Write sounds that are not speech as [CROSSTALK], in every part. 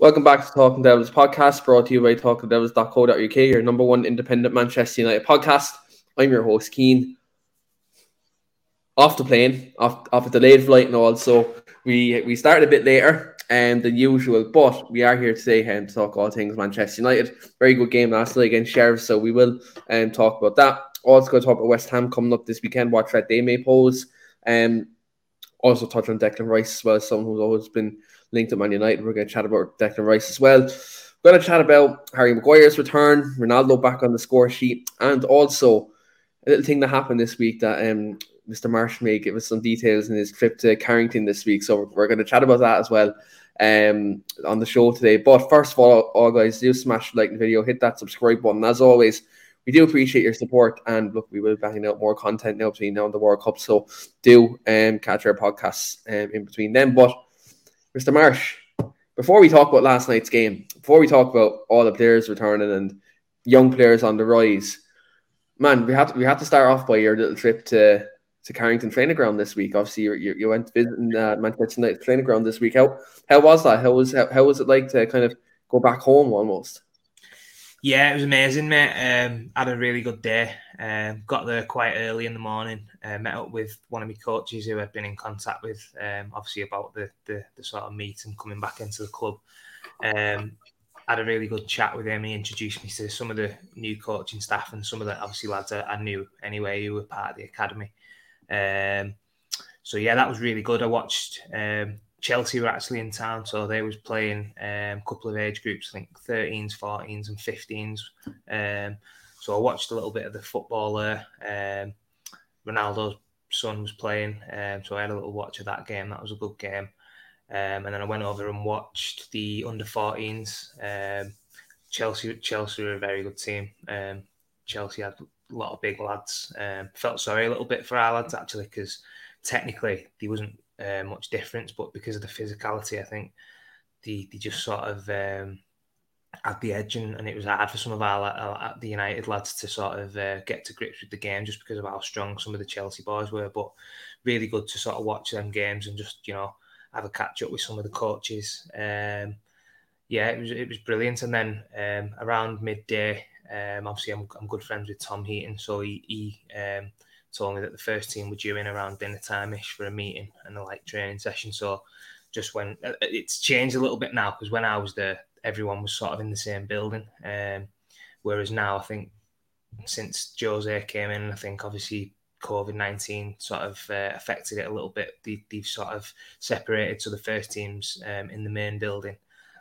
Welcome back to Talking Devils podcast, brought to you by talkingdevils.co.uk, your number one independent Manchester United podcast. I'm your host, Keen. Off the plane, off, off a delayed flight and all, so we we started a bit later um, than usual, but we are here today um, to talk all things Manchester United. Very good game last night against Sheriff, so we will um, talk about that. Also, going to talk about West Ham coming up this weekend, what threat they may pose. Um, also, touch on Declan Rice as well, someone who's always been linked to Man United. We're going to chat about Declan Rice as well. We're going to chat about Harry Maguire's return, Ronaldo back on the score sheet, and also a little thing that happened this week that um, Mr. Marsh may give us some details in his trip to Carrington this week. So we're, going to chat about that as well um, on the show today. But first of all, all guys, do smash like the video, hit that subscribe button. As always, we do appreciate your support, and look, we will be banging out more content now between now and the World Cup. So do um, catch our podcasts um, in between them. But Mr. Marsh, before we talk about last night's game, before we talk about all the players returning and young players on the rise, man, we had to, we had to start off by your little trip to to Carrington training ground this week. Obviously, you, you, you went visiting uh, Manchester United training ground this week. How how was that? How was how, how was it like to kind of go back home almost? Yeah, it was amazing, mate. Um, had a really good day. Um, got there quite early in the morning. Uh, met up with one of my coaches who I'd been in contact with, um, obviously about the, the, the sort of meet and coming back into the club. Um, had a really good chat with him. He introduced me to some of the new coaching staff and some of the obviously lads I, I knew anyway who were part of the academy. Um, so yeah, that was really good. I watched um, Chelsea were actually in town, so they was playing um, a couple of age groups, I think 13s, 14s, and 15s. Um, so I watched a little bit of the football there. Um, Ronaldo's son was playing, um, so I had a little watch of that game. That was a good game. Um, and then I went over and watched the under 14s. Um, Chelsea, Chelsea were a very good team. Chelsea had a lot of big lads. felt sorry a little bit for our lads actually because technically there wasn't uh, much difference, but because of the physicality, I think they, they just sort of um, had the edge, and, and, it was hard for some of our uh, the United lads to sort of uh, get to grips with the game just because of how strong some of the Chelsea boys were. But really good to sort of watch them games and just you know have a catch up with some of the coaches. Um, yeah, it was it was brilliant. And then um, around midday, um, obviously I'm, I'm good friends with Tom Heaton, so he, he um, told me that the first team were due in around dinner time ish for a meeting and a like training session. So just when uh, it's changed a little bit now because when I was there, everyone was sort of in the same building. Um, whereas now, I think since Jose came in, I think obviously COVID 19 sort of uh, affected it a little bit. They, have sort of separated. So the first team's um, in the main building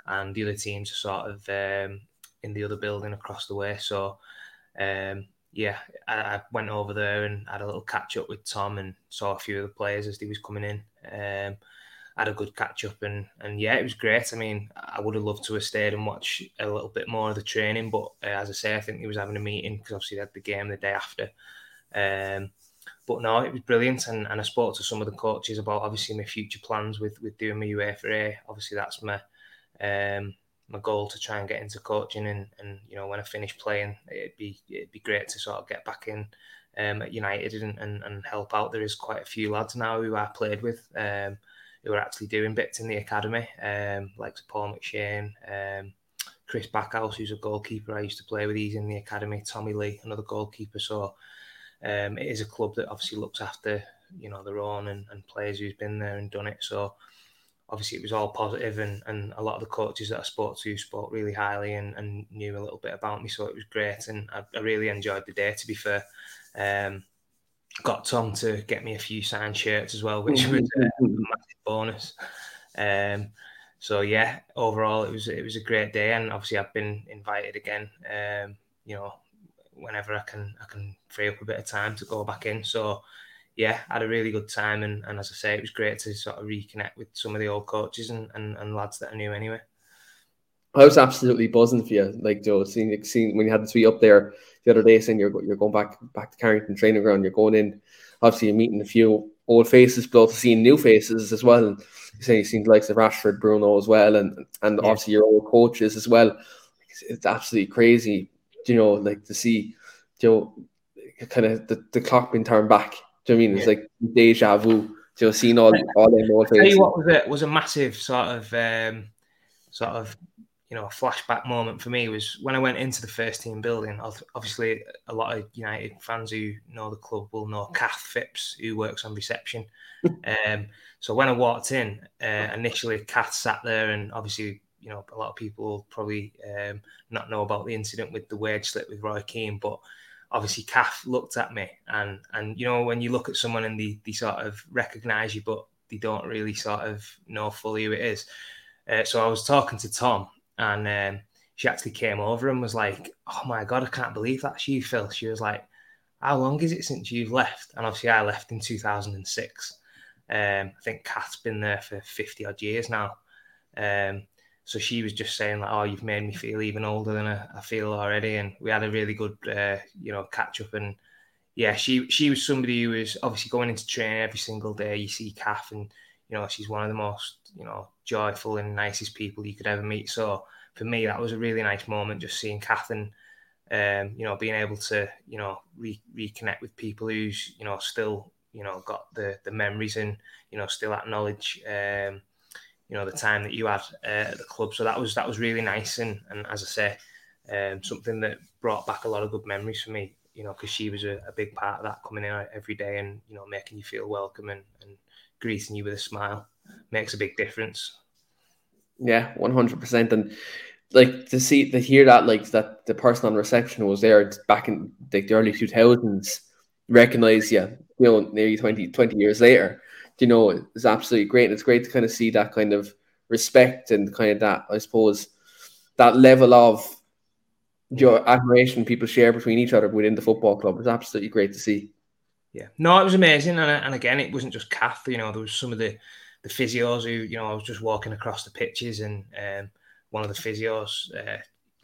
and the other teams are sort of um, in the other building across the way. So um, yeah, I, went over there and had a little catch up with Tom and saw a few of the players as he was coming in. Um, had a good catch up and and yeah, it was great. I mean, I would have loved to have stayed and watch a little bit more of the training, but uh, as I say, I think he was having a meeting because obviously they had the game the day after. Um, but no, it was brilliant, and, and I spoke to some of the coaches about obviously my future plans with with doing my UEFA Obviously, that's my um, my goal to try and get into coaching and, and you know when I finish playing it'd be it'd be great to sort of get back in um, at United and, and, and help out. There is quite a few lads now who I played with um, who are actually doing bits in the academy, um, like Paul McShane, um, Chris Backhouse, who's a goalkeeper I used to play with. He's in the academy. Tommy Lee, another goalkeeper. So um, it is a club that obviously looks after you know their own and, and players who's been there and done it. So obviously it was all positive and, and a lot of the coaches that I spoke to spoke really highly and, and knew a little bit about me so it was great and I, I really enjoyed the day to be fair. Um, got Tom to get me a few signed shirts as well which was a, massive bonus. Um, so yeah overall it was it was a great day and obviously I've been invited again um, you know whenever I can I can free up a bit of time to go back in. So yeah, had a really good time. And, and as I say, it was great to sort of reconnect with some of the old coaches and, and, and lads that I knew anyway. I was absolutely buzzing for you, like Joe. Seeing, seeing when you had the tweet up there the other day saying you're you're going back back to Carrington training ground, you're going in. Obviously, you're meeting a few old faces, but also seeing new faces as well. And you say you seen the likes of Rashford, Bruno as well, and and yeah. obviously your old coaches as well. It's, it's, absolutely crazy, you know, like to see, you know, kind of the, the clock being turned back do you know I mean? It's yeah. like deja vu. Just seeing all all them old Tell you what was it was a massive sort of um, sort of you know, a flashback moment for me was when I went into the first team building. Obviously, a lot of United fans who know the club will know Kath Phipps, who works on reception. [LAUGHS] um, so when I walked in, uh, initially Kath sat there, and obviously, you know, a lot of people probably um, not know about the incident with the wage slip with Roy Keane, but obviously Kath looked at me, and and you know, when you look at someone and they, they sort of recognise you, but they don't really sort of know fully who it is. Uh, so I was talking to Tom, and um, she actually came over and was like, "Oh my god, I can't believe that's you, Phil." She was like, "How long is it since you've left?" And obviously, I left in 2006. Um, I think Kath's been there for 50 odd years now. Um, so she was just saying like, "Oh, you've made me feel even older than I, I feel already." And we had a really good, uh, you know, catch up. And yeah, she she was somebody who was obviously going into training every single day. You see Kath, and you know, she's one of the most, you know, joyful and nicest people you could ever meet. So for me, that was a really nice moment just seeing Catherine, um, you know, being able to, you know, re- reconnect with people who's, you know, still, you know, got the the memories and, you know, still acknowledge, um, you know, the time that you had uh, at the club. So that was that was really nice and and as I say, um, something that brought back a lot of good memories for me. You know, because she was a, a, big part of that coming in every day and you know making you feel welcome and, and greeting you with a smile makes a big difference. Yeah, one hundred percent. And like to see to hear that like that the person on reception was there back in like the early two thousands, recognize you, you know, nearly 20, 20 years later, you know, is absolutely great. And it's great to kind of see that kind of respect and kind of that, I suppose, that level of your admiration people share between each other within the football club is absolutely great to see. Yeah, no, it was amazing, and, and again, it wasn't just Kath. You know, there was some of the the physios who, you know, I was just walking across the pitches, and um, one of the physios, uh,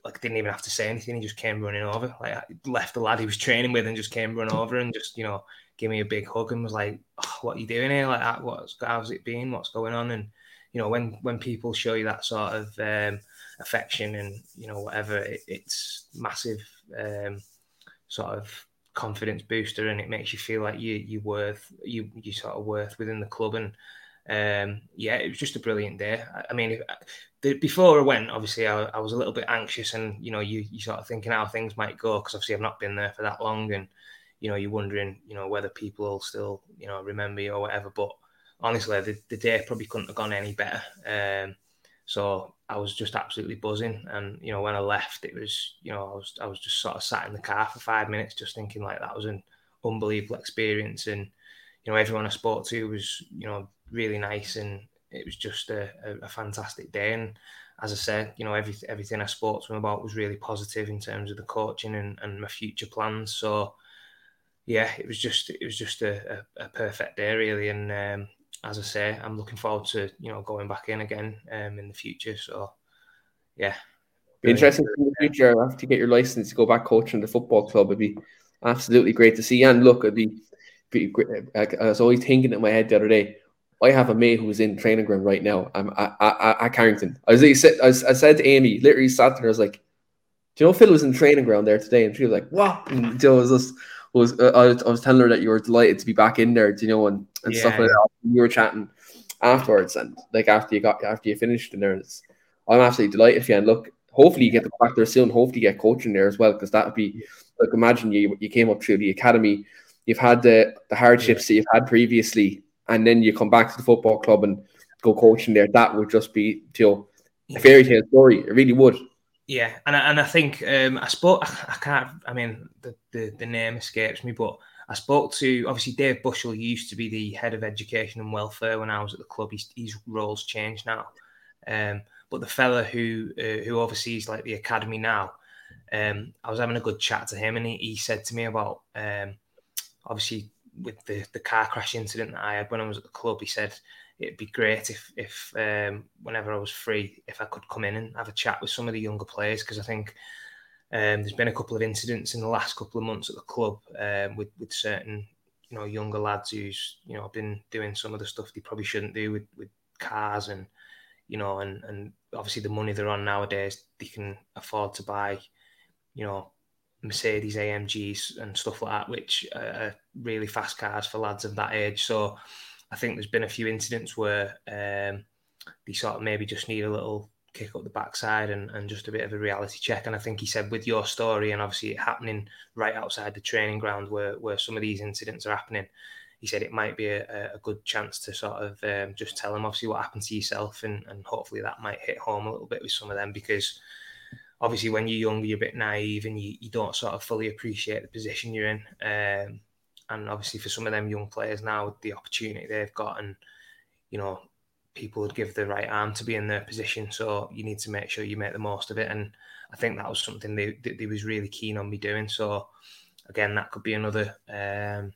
like, didn't even have to say anything. He just came running over, like, left the lad he was training with, and just came running over and just, you know, gave me a big hug and was like, oh, "What are you doing here? Like, what's how's it been? What's going on?" And you know, when when people show you that sort of um, affection and you know whatever, it, it's massive um, sort of confidence booster and it makes you feel like you you worth you you sort of worth within the club and um, yeah it was just a brilliant day i, I mean if, the, before i went obviously I, I, was a little bit anxious and you know you you sort of thinking how things might go because obviously i've not been there for that long and you know you're wondering you know whether people will still you know remember you or whatever but honestly the, the day probably couldn't have gone any better um, so I was just absolutely buzzing. And you know, when I left, it was you know I was I was just sort of sat in the car for five minutes, just thinking like that was an unbelievable experience. And you know, everyone I spoke to was you know really nice, and it was just a, a, a fantastic day. And as I said, you know, every, everything I spoke to them about was really positive in terms of the coaching and, and my future plans. So yeah, it was just it was just a, a, a perfect day really, and um, as I say, I'm looking forward to you know going back in again um, in the future. So yeah, be interesting in the future after you get your license to go back coaching the football club. It'd be absolutely great to see. And look, it'd be, be. I was always thinking in my head the other day. I have a mate who's in training ground right now. I'm at, at, at Carrington. I was, I, was, I said to Amy, literally sat there. I was like, "Do you know Phil was in training ground there today?" And she was like, "What?" And you know, was just was uh, I, was, telling her that you were delighted to be back in there, you know, and, and yeah, stuff like that. You were chatting afterwards, and like after you got after you finished in there, I'm absolutely delighted for you. And look, hopefully you get the back there soon. Hopefully you get coaching there as well, because that would be like imagine you you came up through the academy, you've had the the hardships yeah. that you've had previously, and then you come back to the football club and go coaching there. That would just be you know, a fairy tale story. It really would. Yeah, and I, and I think um, I spoke. I can't. I mean, the, the, the name escapes me, but I spoke to obviously Dave Bushell used to be the head of education and welfare when I was at the club. His, his role's changed now, um, but the fella who uh, who oversees like the academy now, um, I was having a good chat to him, and he, he said to me about um, obviously with the the car crash incident that I had when I was at the club. He said it'd be great if if um, whenever I was free, if I could come in and have a chat with some of the younger players because I think um, there's been a couple of incidents in the last couple of months at the club um, with with certain you know younger lads who's you know been doing some of the stuff they probably shouldn't do with with cars and you know and and obviously the money they're on nowadays they can afford to buy you know Mercedes AMGs and stuff like that, which are really fast cars for lads of that age. So I think there's been a few incidents where um, they sort of maybe just need a little kick up the backside and, and just a bit of a reality check. And I think he said with your story and obviously it happening right outside the training ground where, where some of these incidents are happening, he said it might be a, a good chance to sort of um, just tell them obviously what happened to yourself and, and hopefully that might hit home a little bit with some of them because obviously when you're younger you're a bit naive and you, you don't sort of fully appreciate the position you're in. Um, and obviously for some of them young players now the opportunity they've got and you know people would give the right arm to be in their position. So you need to make sure you make the most of it. And I think that was something they, they, they was really keen on me doing. So again that could be another um,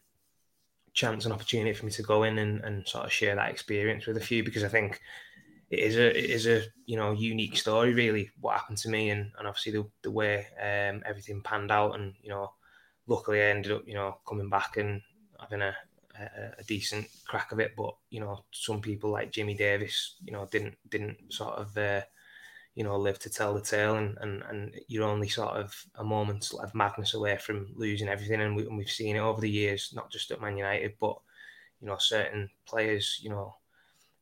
chance and opportunity for me to go in and, and sort of share that experience with a few because I think it is a it is a you know unique story really what happened to me and, and obviously the, the way um, everything panned out and you know luckily I ended up you know coming back and having a, a, a decent crack of it. But you know some people like Jimmy Davis you know didn't didn't sort of uh, you know live to tell the tale and, and and you're only sort of a moment of madness away from losing everything. And, we, and we've seen it over the years not just at Man United but you know certain players you know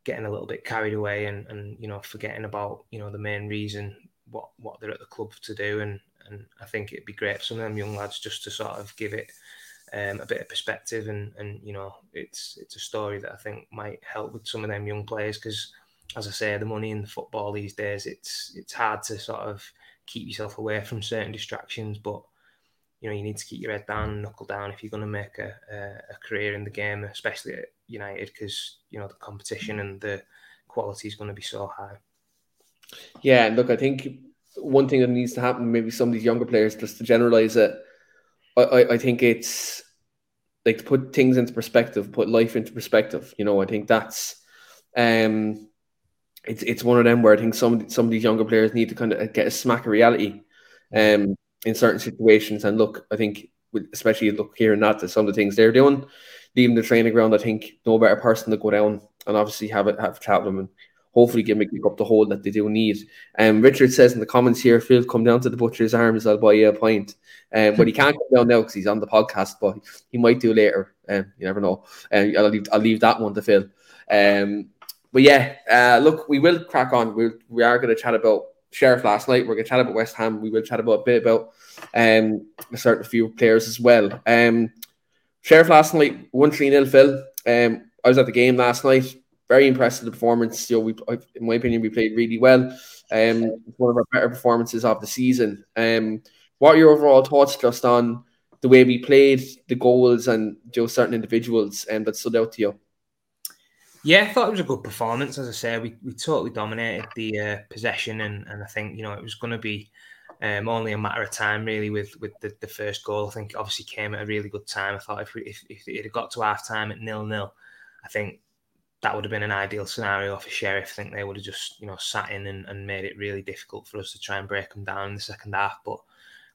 getting a little bit carried away and, and you know forgetting about you know the main reason what what they're at the club to do and and I think it'd be great for some of them young lads just to sort of give it um, a bit of perspective and and you know it's it's a story that I think might help with some of them young players because as I say, the money in the football these days, it's it's hard to sort of keep yourself away from certain distractions. But you know, you need to keep your head down, knuckle down if you're going to make a, a, a career in the game, especially at United, because you know the competition and the quality is going to be so high. Yeah, and look, I think one thing that needs to happen, maybe some of these younger players, just to generalize it, I, I, I think it's like to put things into perspective, put life into perspective. You know, I think that's um it's it's one of them where I think some some of these younger players need to kind of get a smack of reality um, in certain situations. And look, I think especially look hearing that to some of the things they're doing, leaving the training ground, I think no better person to go down and obviously have it have a chat with them and hopefully give them up the hole that they do need. Um, Richard says in the comments here, Phil, come down to the butcher's arms, I'll buy you a pint. Um, but he can't come down now because he's on the podcast, but he might do later. Um, you never know. Um, I'll leave I'll leave that one to Phil. Um, but yeah, uh, look, we will crack on. we we are going to chat about Sheriff last night. We're going to chat about West Ham. We will chat about a bit about um, a certain few players as well. Um, Sheriff last night, 1 3 0 Phil. Um, I was at the game last night. Very impressed with the performance. You know, we, in my opinion, we played really well. Um, one of our better performances of the season. Um, what are your overall thoughts just on the way we played, the goals, and you know, certain individuals um, that stood out to you? Yeah, I thought it was a good performance. As I say, we, we totally dominated the uh, possession, and, and I think you know it was going to be um, only a matter of time really with with the, the first goal. I think obviously came at a really good time. I thought if we, if, if it had got to half time at nil nil, I think that would have been an ideal scenario for Sheriff. I think they would have just you know sat in and, and made it really difficult for us to try and break them down in the second half. But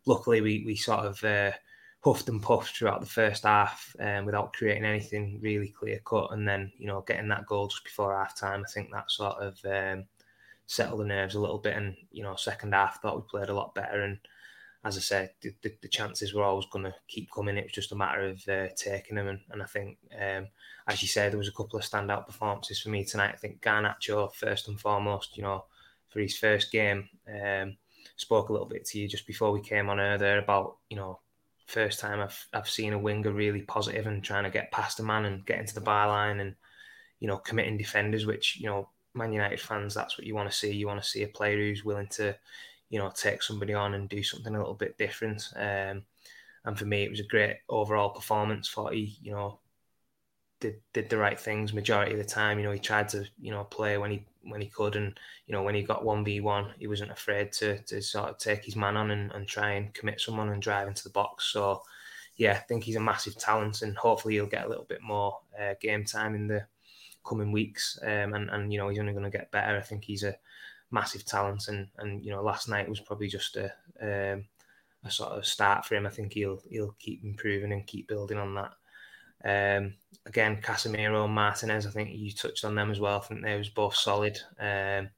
luckily, we we sort of uh, huffed and puffed throughout the first half um, without creating anything really clear cut. And then, you know, getting that goal just before half time, I think that sort of um, settled the nerves a little bit. And, you know, second half, thought we played a lot better. And as I said, the, the, the chances were always going to keep coming. It was just a matter of uh, taking them. And, and I think, um, as you said, there was a couple of standout performances for me tonight. I think Garnacho, first and foremost, you know, for his first game, um, spoke a little bit to you just before we came on air there about, you know, first time I've I've seen a winger really positive and trying to get past a man and get into the byline and you know committing defenders, which you know Man United fans that's what you want to see. You want to see a player who's willing to you know take somebody on and do something a little bit different. Um, and for me, it was a great overall performance. For he you know did did the right things majority of the time. You know he tried to you know play when he when he could, and you know when he got one v one, he wasn't afraid to to sort of take his man on and, and try and commit someone and drive into the box. So yeah, I think he's a massive talent, and hopefully he'll get a little bit more uh, game time in the coming weeks. Um, and and you know he's only going to get better. I think he's a massive talent, and and you know last night was probably just a um, a sort of start for him. I think he'll he'll keep improving and keep building on that. Um, again, Casemiro and Martinez, I think you touched on them as well. I think they was both solid. Um,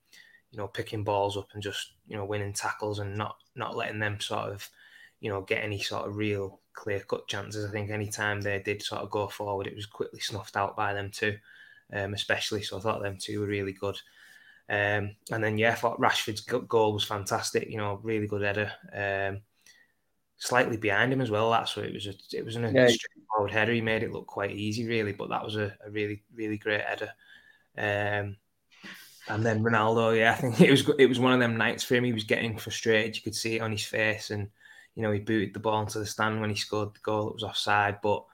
you know, picking balls up and just you know winning tackles and not not letting them sort of you know get any sort of real clear cut chances. I think any time they did sort of go forward, it was quickly snuffed out by them too, um, especially. So I thought them two were really good. Um, and then yeah, I thought Rashford's goal was fantastic. You know, really good header. Um, slightly behind him as well. That's what it was. A, it was an yeah. straightforward header. He made it look quite easy, really. But that was a, a really, really great header. Um, and then Ronaldo, yeah, [LAUGHS] I think it was it was one of them nights for him. He was getting frustrated. You could see it on his face, and you know he booted the ball into the stand when he scored the goal. It was offside, but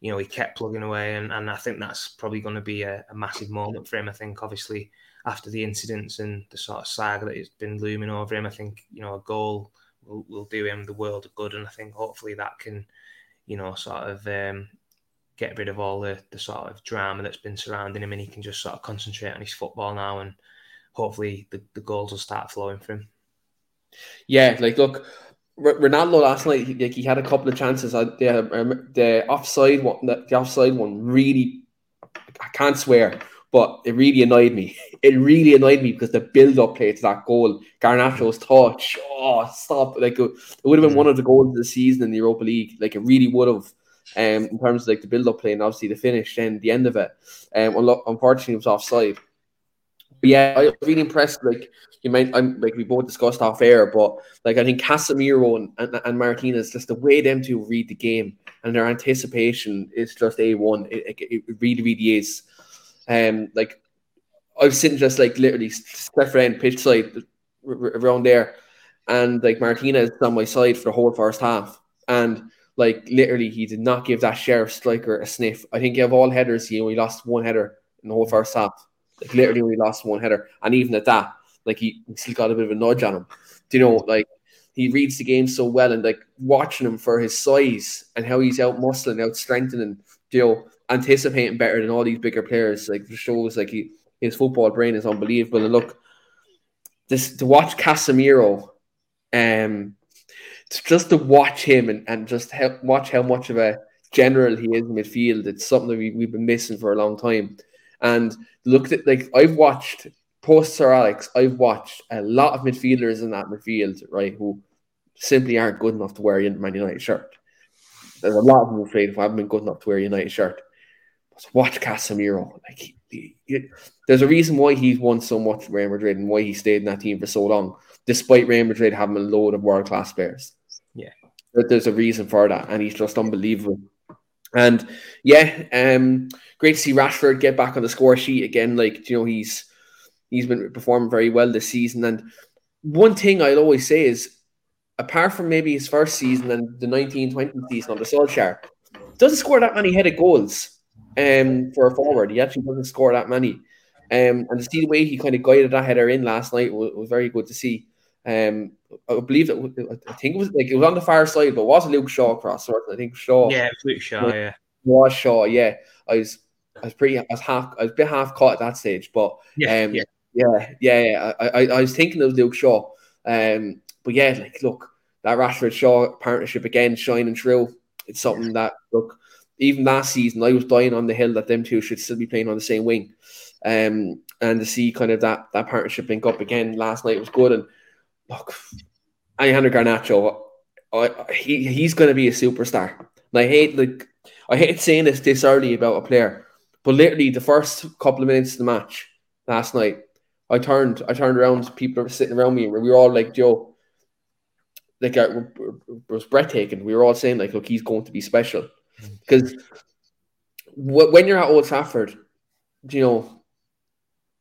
you know he kept plugging away, and, and I think that's probably going to be a, a massive moment for him. I think obviously after the incidents and the sort of saga that has been looming over him, I think you know a goal will, will do him the world of good, and I think hopefully that can, you know, sort of um, get rid of all the the sort of drama that's been surrounding him, and he can just sort of concentrate on his football now, and hopefully the, the goals will start flowing for him. Yeah, like look, Ronaldo last night, like he had a couple of chances. The um, the offside one, the, the offside one, really, I can't swear but it really annoyed me. [LAUGHS] It really annoyed me because the build up play to that goal, Garnacho's touch, oh, stop. Like, it, would have been one of the goals of the season in the Europa League. Like, it really would have. Um, in terms of like the build up play and obviously the finish and the end of it. Um, unfortunately, it was offside. But yeah, I was really impressed. Like you might, I'm like we both discussed off air, but like I think Casemiro and, and, and Martinez, just the way them two read the game and their anticipation is just a one. It, it, it really, really is. Um, like I was sitting just like literally left end pitch side around there, and like Martinez on my side for the whole first half, and like literally he did not give that sheriff striker a sniff. I think of all headers, you he only lost one header in the whole first half. Like literally only lost one header, and even at that, like he still got a bit of a nudge on him. Do you know, like he reads the game so well, and like watching him for his size and how he's out muscling, out strengthening, you know, anticipating better than all these bigger players. Like shows like he his football brain is unbelievable. And look, this to watch Casemiro, um, just to watch him and, and just help watch how much of a general he is in midfield. It's something that we, we've been missing for a long time. And looked at like I've watched post Sir Alex, I've watched a lot of midfielders in that midfield, right, who simply aren't good enough to wear a Man United shirt. There's a lot of them afraid who haven't been good enough to wear a United shirt watch Casemiro. Like, he, he, there's a reason why he's won so much for Real Madrid and why he stayed in that team for so long, despite Real Madrid having a load of world class players. Yeah, But there's a reason for that, and he's just unbelievable. And yeah, um, great to see Rashford get back on the score sheet again. Like you know, he's he's been performing very well this season. And one thing I'll always say is, apart from maybe his first season and the 1920 season on the Solskjaer, doesn't score that many headed goals um, for a forward. He actually doesn't score that many. Um, and to see the way he kind of guided that header in last night was, was very good to see. Um, I believe that I think it was like it was on the far side, but it was Luke Shaw cross. I think Shaw. Yeah, Luke Shaw. Yeah, was Shaw. Yeah, I was. I was pretty. I was half. I was a bit half caught at that stage, but yeah, um, yeah, yeah, yeah. yeah. I, I, I was thinking of Luke Shaw. Um, but yeah, like look, that Rashford Shaw partnership again shining through. It's something that look even last season, I was dying on the hill that them two should still be playing on the same wing. Um, and to see kind of that that partnership link up again last night was good. And look, Alejandro Garnacho, I, he he's going to be a superstar. And I hate like I hate saying this this early about a player, but literally the first couple of minutes of the match last night, I turned I turned around, people were sitting around me, and we were all like, "Joe." Like uh, it was breathtaking. We were all saying like, "Look, he's going to be special." Because when you're at Old Trafford, you know,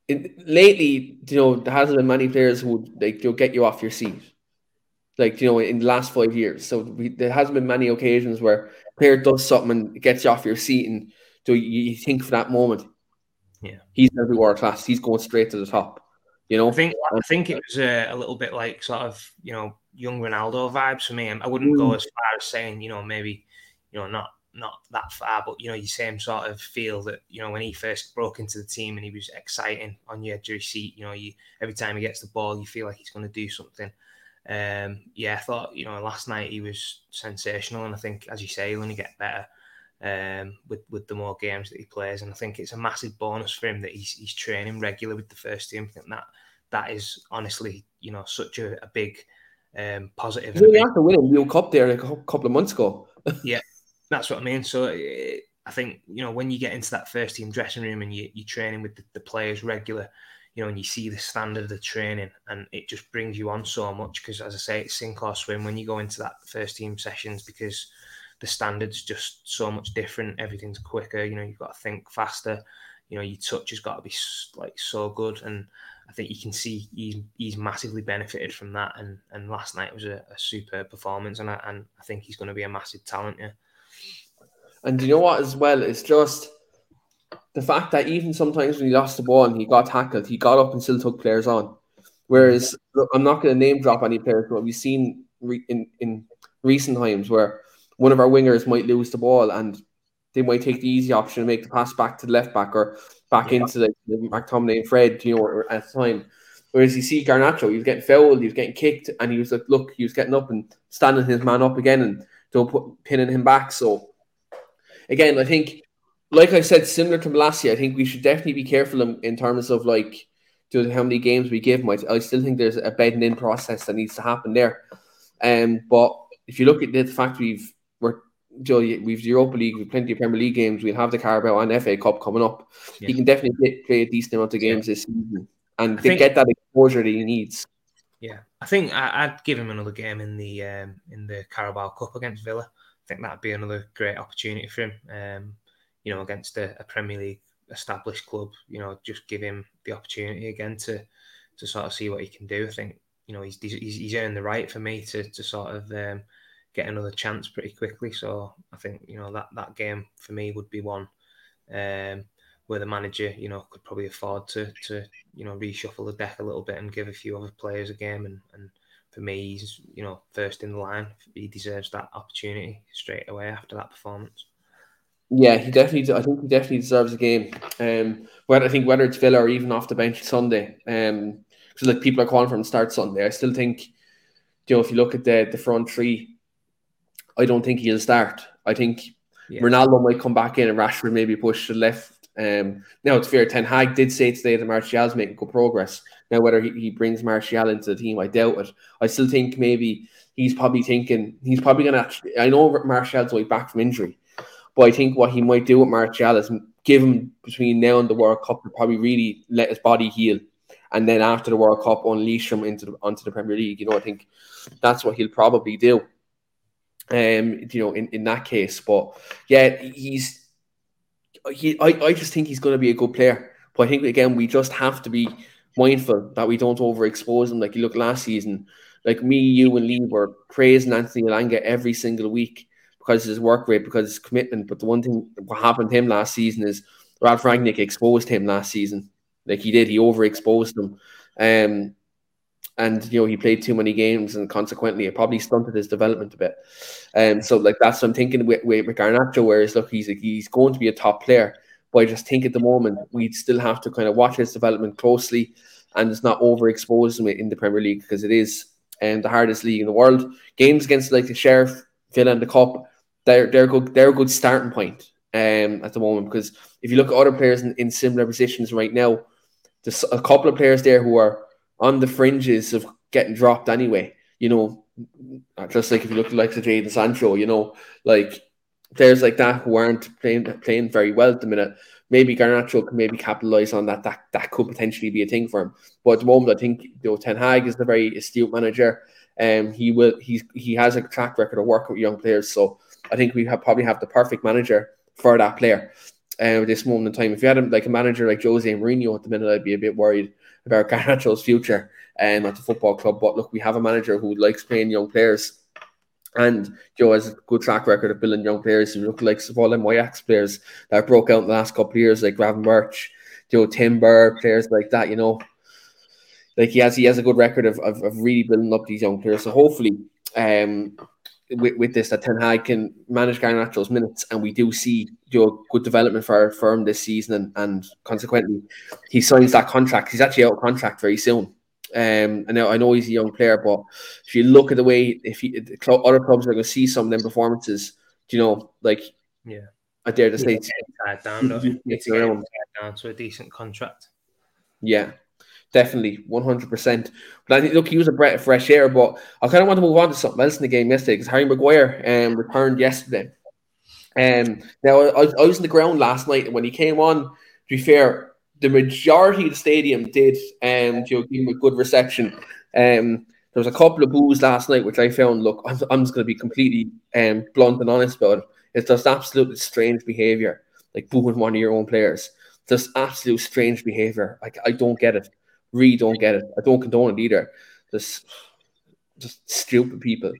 in, lately, you know, there hasn't been many players who like you'll get you off your seat. Like you know, in the last five years, so we, there hasn't been many occasions where a player does something and gets you off your seat, and so you, you think for that moment, yeah, he's going to be world class. He's going straight to the top. You know, I think I think it was a, a, little bit like sort of you know young Ronaldo vibes for me. I wouldn't mm. go as far as saying you know maybe you know not not that far, but you know, you same sort of feel that you know when he first broke into the team and he was exciting on your edge of your seat. You know, you every time he gets the ball, you feel like he's going to do something. Um, yeah, I thought you know last night he was sensational, and I think as you say, he'll only get better um, with with the more games that he plays. And I think it's a massive bonus for him that he's he's training regular with the first team. I think that that is honestly you know such a, a big um, positive. Really after winning World Cup there a couple of months ago. yeah, [LAUGHS] that's what I mean. So eh, I think you know when you get into that first team dressing room and you, you're training with the, the players regular, you know, and you see the standard of the training, and it just brings you on so much. Because as I say, it's sink or swim when you go into that first team sessions because the standards just so much different. Everything's quicker. You know, you've got to think faster. You know, your touch has got to be like so good, and I think you can see he's, he's massively benefited from that. And and last night was a, a super performance, and I, and I think he's going to be a massive talent. Yeah. And you know what, as well, it's just the fact that even sometimes when he lost the ball and he got tackled, he got up and still took players on. Whereas look, I'm not going to name drop any players, but we've seen re- in in recent times where one of our wingers might lose the ball and they might take the easy option and make the pass back to the left back or back yeah. into the, the McTominay and Fred, you know, at the time. Whereas you see Garnacho, he was getting fouled, he was getting kicked, and he was like, look, he was getting up and standing his man up again and don't put pinning him back. So again, I think like I said, similar to Malacia, I think we should definitely be careful in, in terms of like to how many games we give him. I, I, still think there's a bedding in process that needs to happen there. Um, but if you look at the fact we've we're Joe, we've Europa League, we've plenty of Premier League games, we'll have the Carabao and FA Cup coming up. Yeah. He can definitely play, play, a decent amount of games yeah. this season and think, get that exposure that he needs. Yeah, I think I, would give him another game in the um, in the Carabao Cup against Villa. Think that'd be another great opportunity for him. Um, you know, against a, a, Premier League established club, you know, just give him the opportunity again to to sort of see what he can do. I think you know he's he's, he's earned the right for me to to sort of um, get another chance pretty quickly. So I think you know that that game for me would be one um, where the manager you know could probably afford to to you know reshuffle the deck a little bit and give a few other players a game and and for me he's you know first in the line. He deserves that opportunity straight away after that performance. Yeah, he definitely. I think he definitely deserves a game. Um, whether I think whether it's Villa or even off the bench Sunday. Um, because like people are calling for him to start Sunday. I still think, you know, if you look at the the front three, I don't think he'll start. I think yeah. Ronaldo might come back in and Rashford maybe push to the left. Um, now it's fair. Ten Hag did say today that Martial's making good progress. Now whether he, he brings Martial into the team, I doubt it. I still think maybe he's probably thinking he's probably gonna. I know Martial's way back from injury. But I think what he might do with Martial is give him between now and the World Cup to probably really let his body heal. And then after the World Cup, unleash him into the, onto the Premier League. You know, I think that's what he'll probably do. Um, you know, in, in that case. But yeah, he's he I, I just think he's gonna be a good player. But I think again we just have to be mindful that we don't overexpose him. Like you look last season, like me, you, and Lee were praising Anthony Elanga every single week because his work rate, because his commitment. But the one thing what happened to him last season is Ralf Rangnick exposed him last season. Like he did, he overexposed him. Um, and you know he played too many games, and consequently, it probably stunted his development a bit. Um, so like that's what I'm thinking with, with, with Garnacho. Whereas look, he's he's going to be a top player, but I just think at the moment we'd still have to kind of watch his development closely and just not overexpose him in the Premier League because it is um, the hardest league in the world. Games against like the Sheriff, Villa, and the Cup they're they're good they're a good starting point um, at the moment because if you look at other players in, in similar positions right now, there's a couple of players there who are on the fringes of getting dropped anyway. You know, just like if you look at like the Jadon Sancho, you know, like players like that who aren't playing playing very well at the minute. Maybe Garnacho can maybe capitalize on that. That that could potentially be a thing for him. But at the moment, I think you know, Ten Hag is a very astute manager. Um, he will he's he has a track record of working with young players, so I think we have probably have the perfect manager for that player uh, at this moment in time. If you had like a manager like Jose Mourinho at the minute, I'd be a bit worried about [LAUGHS] Garnacho's future um, at the football club. But look, we have a manager who likes playing young players. And Joe has a good track record of building young players. You look like all them Ajax players that broke out in the last couple of years, like Gravenberch, Joe Timber, players like that, you know. Like he has he has a good record of, of, of really building up these young players. So hopefully um with, with this that Ten Hag can manage Garnacho's minutes, and we do see you know, good development for our firm this season, and, and consequently, he signs that contract. He's actually out of contract very soon. Um, and now I know he's a young player, but if you look at the way if he, other clubs are going to see some of them performances, you know, like yeah, I dare to say, down, down to a decent contract. Yeah, definitely 100%. But I think, look, he was a breath of fresh air. But I kind of want to move on to something else in the game yesterday because Harry Maguire um, returned yesterday. Um, now, I, I, was in the ground last night, and when he came on, to be fair, the majority of the stadium did um, you know, give him a good reception. Um, there was a couple of boos last night, which I found. Look, I'm, I'm just going to be completely um, blunt and honest about it. It's just absolutely strange behavior, like booing one of your own players. Just absolute strange behavior. Like I don't get it. Really don't get it. I don't condone it either. Just, just stupid people.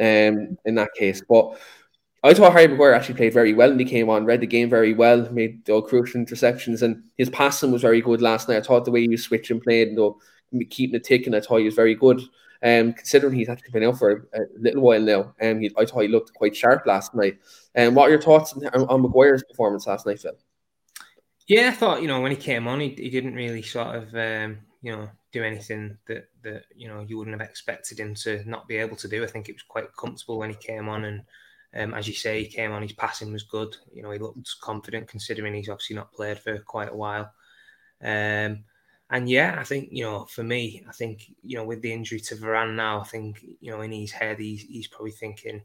Um, in that case, but I thought Harry Maguire actually played very well and he came on, read the game very well, made the crucial interceptions, and his passing was very good last night. I thought the way he was switching played and keeping it ticking, I thought he was very good. Um, considering he's actually been out for a, a little while now, um, I thought he looked quite sharp last night. And um, what are your thoughts on, on Maguire's performance last night, Phil? Yeah, I thought you know when he came on, he, he didn't really sort of um, you know do anything that that you know you wouldn't have expected him to not be able to do. I think it was quite comfortable when he came on and um, as you say, he came on, his passing was good. You know, he looked confident considering he's obviously not played for quite a while. Um, and yeah, I think, you know, for me, I think, you know, with the injury to Varane now, I think, you know, in his head, he's, he's probably thinking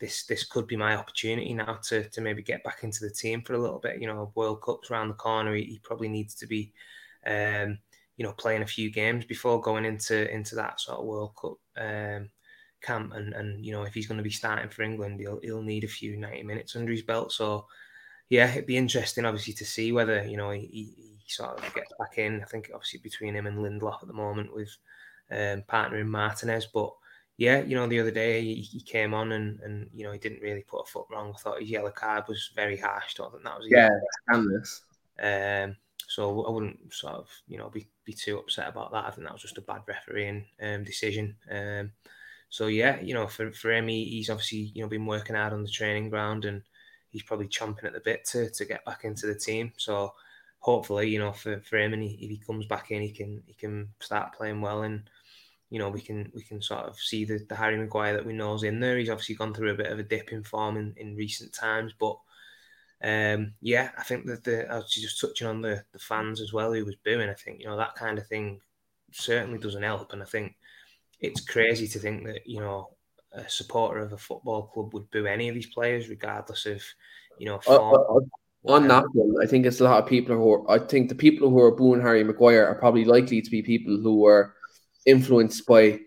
this this could be my opportunity now to, to maybe get back into the team for a little bit. You know, World Cup's around the corner. He, he probably needs to be, um, you know, playing a few games before going into into that sort of World Cup um, camp, and and you know if he's going to be starting for England, he'll he'll need a few ninety minutes under his belt. So yeah, it'd be interesting, obviously, to see whether you know he, he sort of gets back in. I think obviously between him and Lindelof at the moment with um, partnering Martinez, but yeah, you know the other day he, he, came on and and you know he didn't really put a foot wrong. I thought his yellow card was very harsh. I think that was yeah, scandalous. Um, so I wouldn't sort of you know be, be too upset about that. I think that was just a bad refereeing um, decision. Um, so yeah, you know, for for him, he, he's obviously you know been working hard on the training ground, and he's probably chomping at the bit to to get back into the team. So hopefully, you know, for, for him, and he, if he comes back in, he can he can start playing well, and you know we can we can sort of see the, the Harry Maguire that we know is in there. He's obviously gone through a bit of a dip in form in, in recent times, but um, yeah, I think that the I was just touching on the the fans as well who was booing. I think you know that kind of thing certainly doesn't help, and I think it's crazy to think that you know a supporter of a football club would boo any of these players, regardless of you know. Uh, form, uh, uh, on that one, I think it's a lot of people who are, I think the people who are booing Harry Maguire are probably likely to be people who are influenced by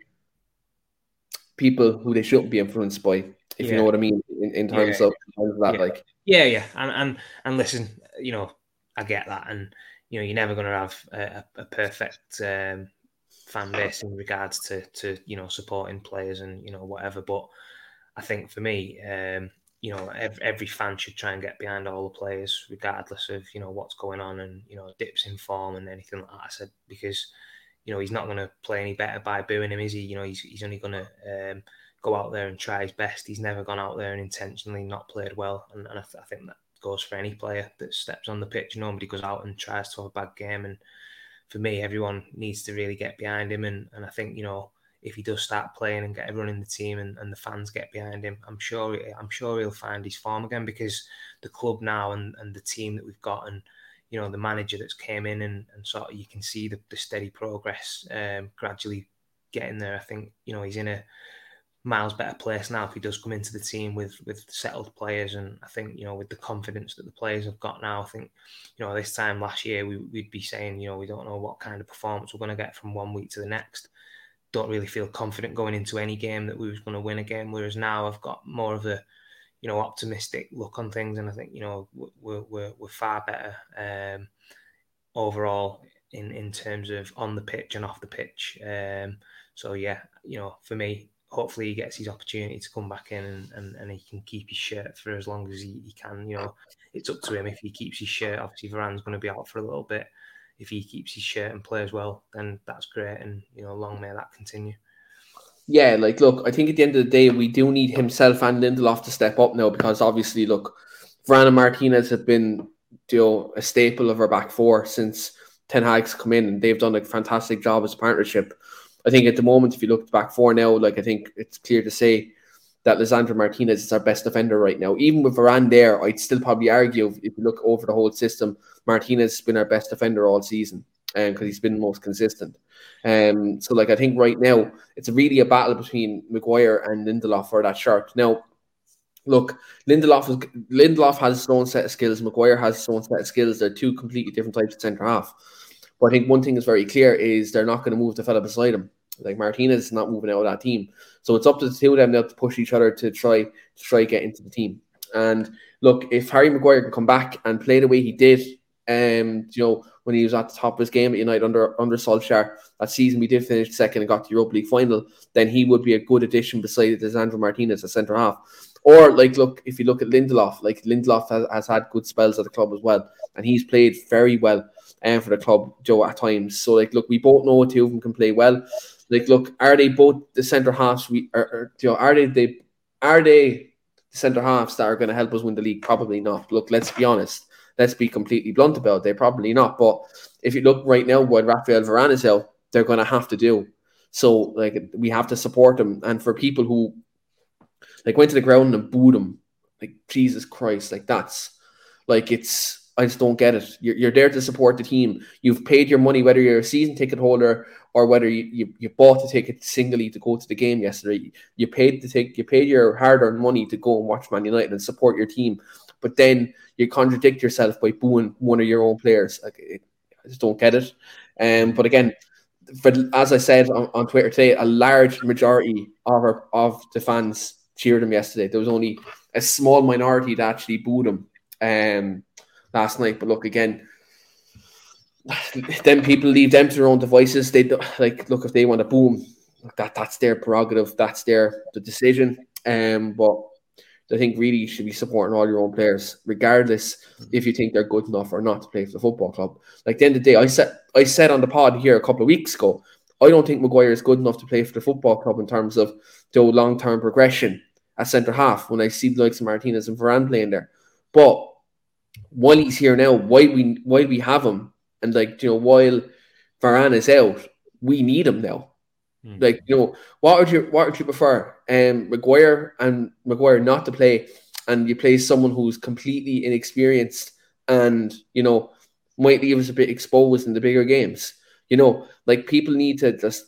people who they shouldn't be influenced by, if yeah. you know what I mean, in, in terms, yeah. of, in terms of that. Like, yeah, yeah, and and and listen, you know, I get that, and you know, you're never going to have a, a perfect um, fan base in regards to to you know supporting players and you know whatever. But I think for me, um, you know, every, every, fan should try and get behind all the players, regardless of you know what's going on and you know dips in form and anything like that. I said because you know he's not going to play any better by booing him, is he? You know, he's he's only going to um, go out there and try his best. He's never gone out there and intentionally not played well, and, and I, th- I think that goes for any player that steps on the pitch. Nobody goes out and tries to have a bad game and for me, everyone needs to really get behind him. And, and I think, you know, if he does start playing and get everyone in the team and, and the fans get behind him, I'm sure I'm sure he'll find his form again because the club now and, and the team that we've got and you know the manager that's came in and, and sort of you can see the, the steady progress um, gradually getting there. I think you know he's in a miles better place now if he does come into the team with with settled players. And I think you know with the confidence that the players have got now, I think you know this time last year we, would be saying you know we don't know what kind of performance we're going to get from one week to the next. Don't really feel confident going into any game that we was going to win a game. Whereas now I've got more of a you know optimistic look on things, and I think you know we're we're, we're far better um, overall in in terms of on the pitch and off the pitch. Um, so yeah, you know, for me, hopefully he gets his opportunity to come back in and, and, and he can keep his shirt for as long as he, he can. You know, it's up to him if he keeps his shirt. Obviously, Varane's going to be out for a little bit. If he keeps his shirt and plays well, then that's great. And, you know, long may that continue. Yeah, like, look, I think at the end of the day, we do need himself and Lindelof to step up now because obviously, look, Varane and Martinez have been, you know, a staple of our back four since Ten Hag's come in and they've done a fantastic job as a partnership. I think at the moment, if you look back four now, like I think it's clear to say that Lisandro Martinez is our best defender right now. Even with Varane there, I'd still probably argue if you look over the whole system, Martinez has been our best defender all season because um, he's been most consistent. Um, so like I think right now it's really a battle between Maguire and Lindelof for that shirt. Now, look, Lindelof is, Lindelof has his own set of skills. Maguire has his own set of skills. They're two completely different types of centre half. But I think one thing is very clear is they're not going to move the fella beside him. Like Martinez is not moving out of that team. So it's up to the two of them now to push each other to try to try get into the team. And look, if Harry Maguire can come back and play the way he did, um, you know, when he was at the top of his game at United under under Solskjaer, that season we did finish second and got the Europa League final, then he would be a good addition beside Lisandro Martinez at centre half. Or like, look, if you look at Lindelof, like Lindelof has, has had good spells at the club as well, and he's played very well um, for the club, Joe, at times. So like, look, we both know two of them can play well. Like, look, are they both the centre halves? We are, are you know, are they they are they the centre halves that are going to help us win the league? Probably not. Look, let's be honest. Let's be completely blunt about it. They probably not. But if you look right now, what Rafael Varane is out, they're going to have to do. So like we have to support them. And for people who like went to the ground and booed them, like Jesus Christ, like that's like it's I just don't get it. You're, you're there to support the team. You've paid your money, whether you're a season ticket holder or whether you, you, you bought the ticket singly to go to the game yesterday. You paid to take you paid your hard earned money to go and watch Man United and support your team. But then you contradict yourself by booing one of your own players. Like, I just don't get it. Um, but again, for, as I said on, on Twitter today, a large majority of our, of the fans cheered him yesterday. There was only a small minority that actually booed him. Um, last night. But look again, then people leave them to their own devices. They like look if they want to boom, that that's their prerogative. That's their the decision. Um, but I think really you should be supporting all your own players, regardless if you think they're good enough or not to play for the football club. Like the end of the day, I said I said on the pod here a couple of weeks ago, I don't think Maguire is good enough to play for the football club in terms of the long term progression at centre half when I see the likes of Martinez and Varane playing there. But while he's here now, why we why we have him, and like you know, while Varane is out, we need him now. Mm. Like you know, what would you what would you prefer? Um, Maguire and Maguire not to play, and you play someone who's completely inexperienced and you know might leave us a bit exposed in the bigger games. You know, like people need to just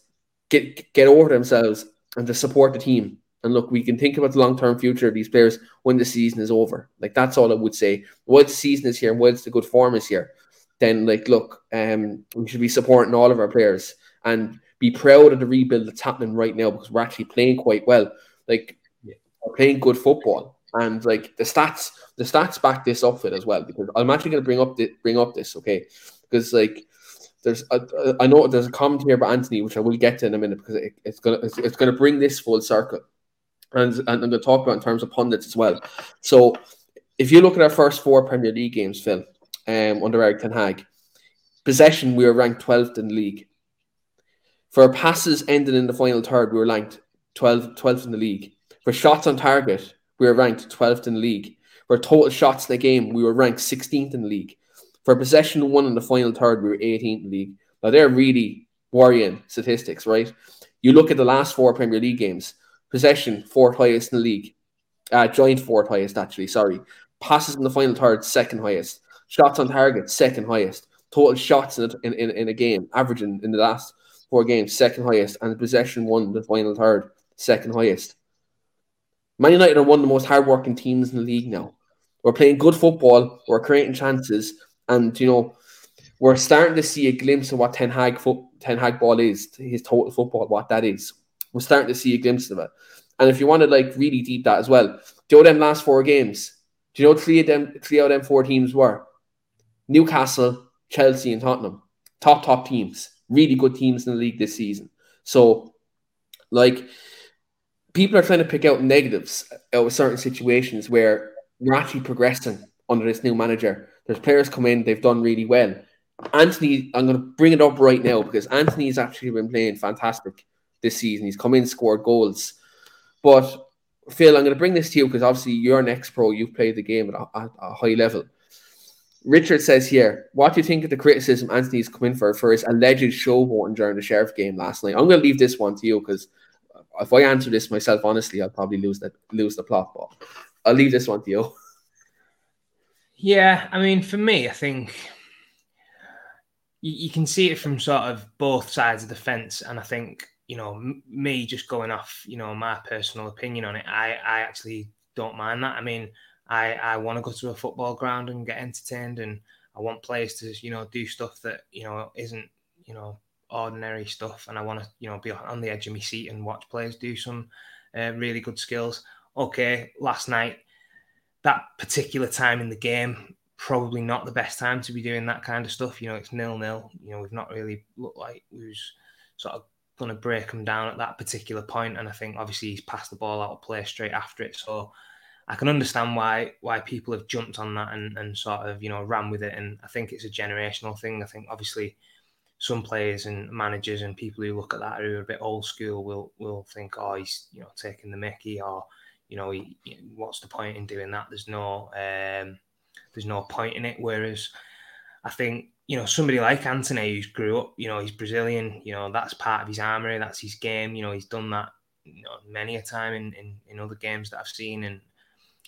get get over themselves and to support the team and look, we can think about the long term future of these players when the season is over. Like that's all I would say. Once the season is here and once the good form is here, then like look, um, we should be supporting all of our players and be proud of the rebuild that's happening right now because we're actually playing quite well. Like we're playing good football. And like the stats, the stats back this up with as well. Because I'm actually going to bring up the, bring up this, okay? Because like there's a, I know there's a comment here about Antony, which I will get to in a minute because it, it's gonna it's, it's, gonna bring this full circle and, and I'm going to talk about in terms of pundits as well. So if you look at our first four Premier League games, Phil, um, under Erik Ten Hag, possession, we were ranked 12th in the league. For our passes ending in the final third, we were ranked 12, 12th in the league. For shots on target, we were ranked 12th in the league. For total shots in the game, we were ranked 16th in the league. For possession won in the final third, we were 18th in the league. Now, they're really worrying statistics, right? You look at the last four Premier League games, Possession, fourth highest in the league. Uh, joint fourth highest, actually. Sorry. Passes in the final third, second highest. Shots on target, second highest. Total shots in, in, in, a game, averaging in the last four games, second highest. And possession won the final third, second highest. Man United are one of the most hardworking teams in the league now. We're playing good football, we're creating chances, and you know, we're starting to see a glimpse of what Ten Hag, fo- Ten Hag ball is, his total football, what that is. We're starting to see a glimpse of it. And if you want to like really deep that as well, do you know them last four games? Do you know three of them three out of them four teams were? Newcastle, Chelsea, and Tottenham. Top top teams. Really good teams in the league this season. So like people are trying to pick out negatives out of certain situations where we're actually progressing under this new manager. There's players come in, they've done really well. Antony, I'm going to bring it up right now because Antony's actually been playing fantastic this season. He's come in, scored goals. But Phil, I'm going to bring this to you because obviously you're an ex-pro. You've played the game at a, a, high level. Richard says here, what do you think of the criticism Antony's come in for for his alleged showboating during the Sheriff game last night? I'm going to leave this one to you because if I answer this myself, honestly, I'll probably lose the lose the plot. But I'll leave this one to you. Yeah, I mean, for me, I think you, you can see it from sort of both sides of the fence, and I think you know, me just going off, you know, my personal opinion on it, I, I actually don't mind that. I mean, I I want to go to a football ground and get entertained, and I want players to you know do stuff that you know isn't you know ordinary stuff, and I want to you know be on the edge of my seat and watch players do some uh, really good skills. Okay, last night that particular time in the game probably not the best time to be doing that kind of stuff. You know, it's nil nil. You know, we've not really looked like we was sort of going to break him down at that particular point. And I think obviously he's passed the ball out of play straight after it. So I can understand why why people have jumped on that and, and sort of you know ran with it. And I think it's a generational thing. I think obviously some players and managers and people who look at that who are a bit old school will will think, oh, he's you know taking the Mickey or you know he, what's the point in doing that? There's no um, there's no point in it. Whereas I think you know somebody like Antony who's grew up, you know, he's Brazilian. You know, that's part of his armory. That's his game. You know, he's done that you know, many a time in, in in other games that I've seen, and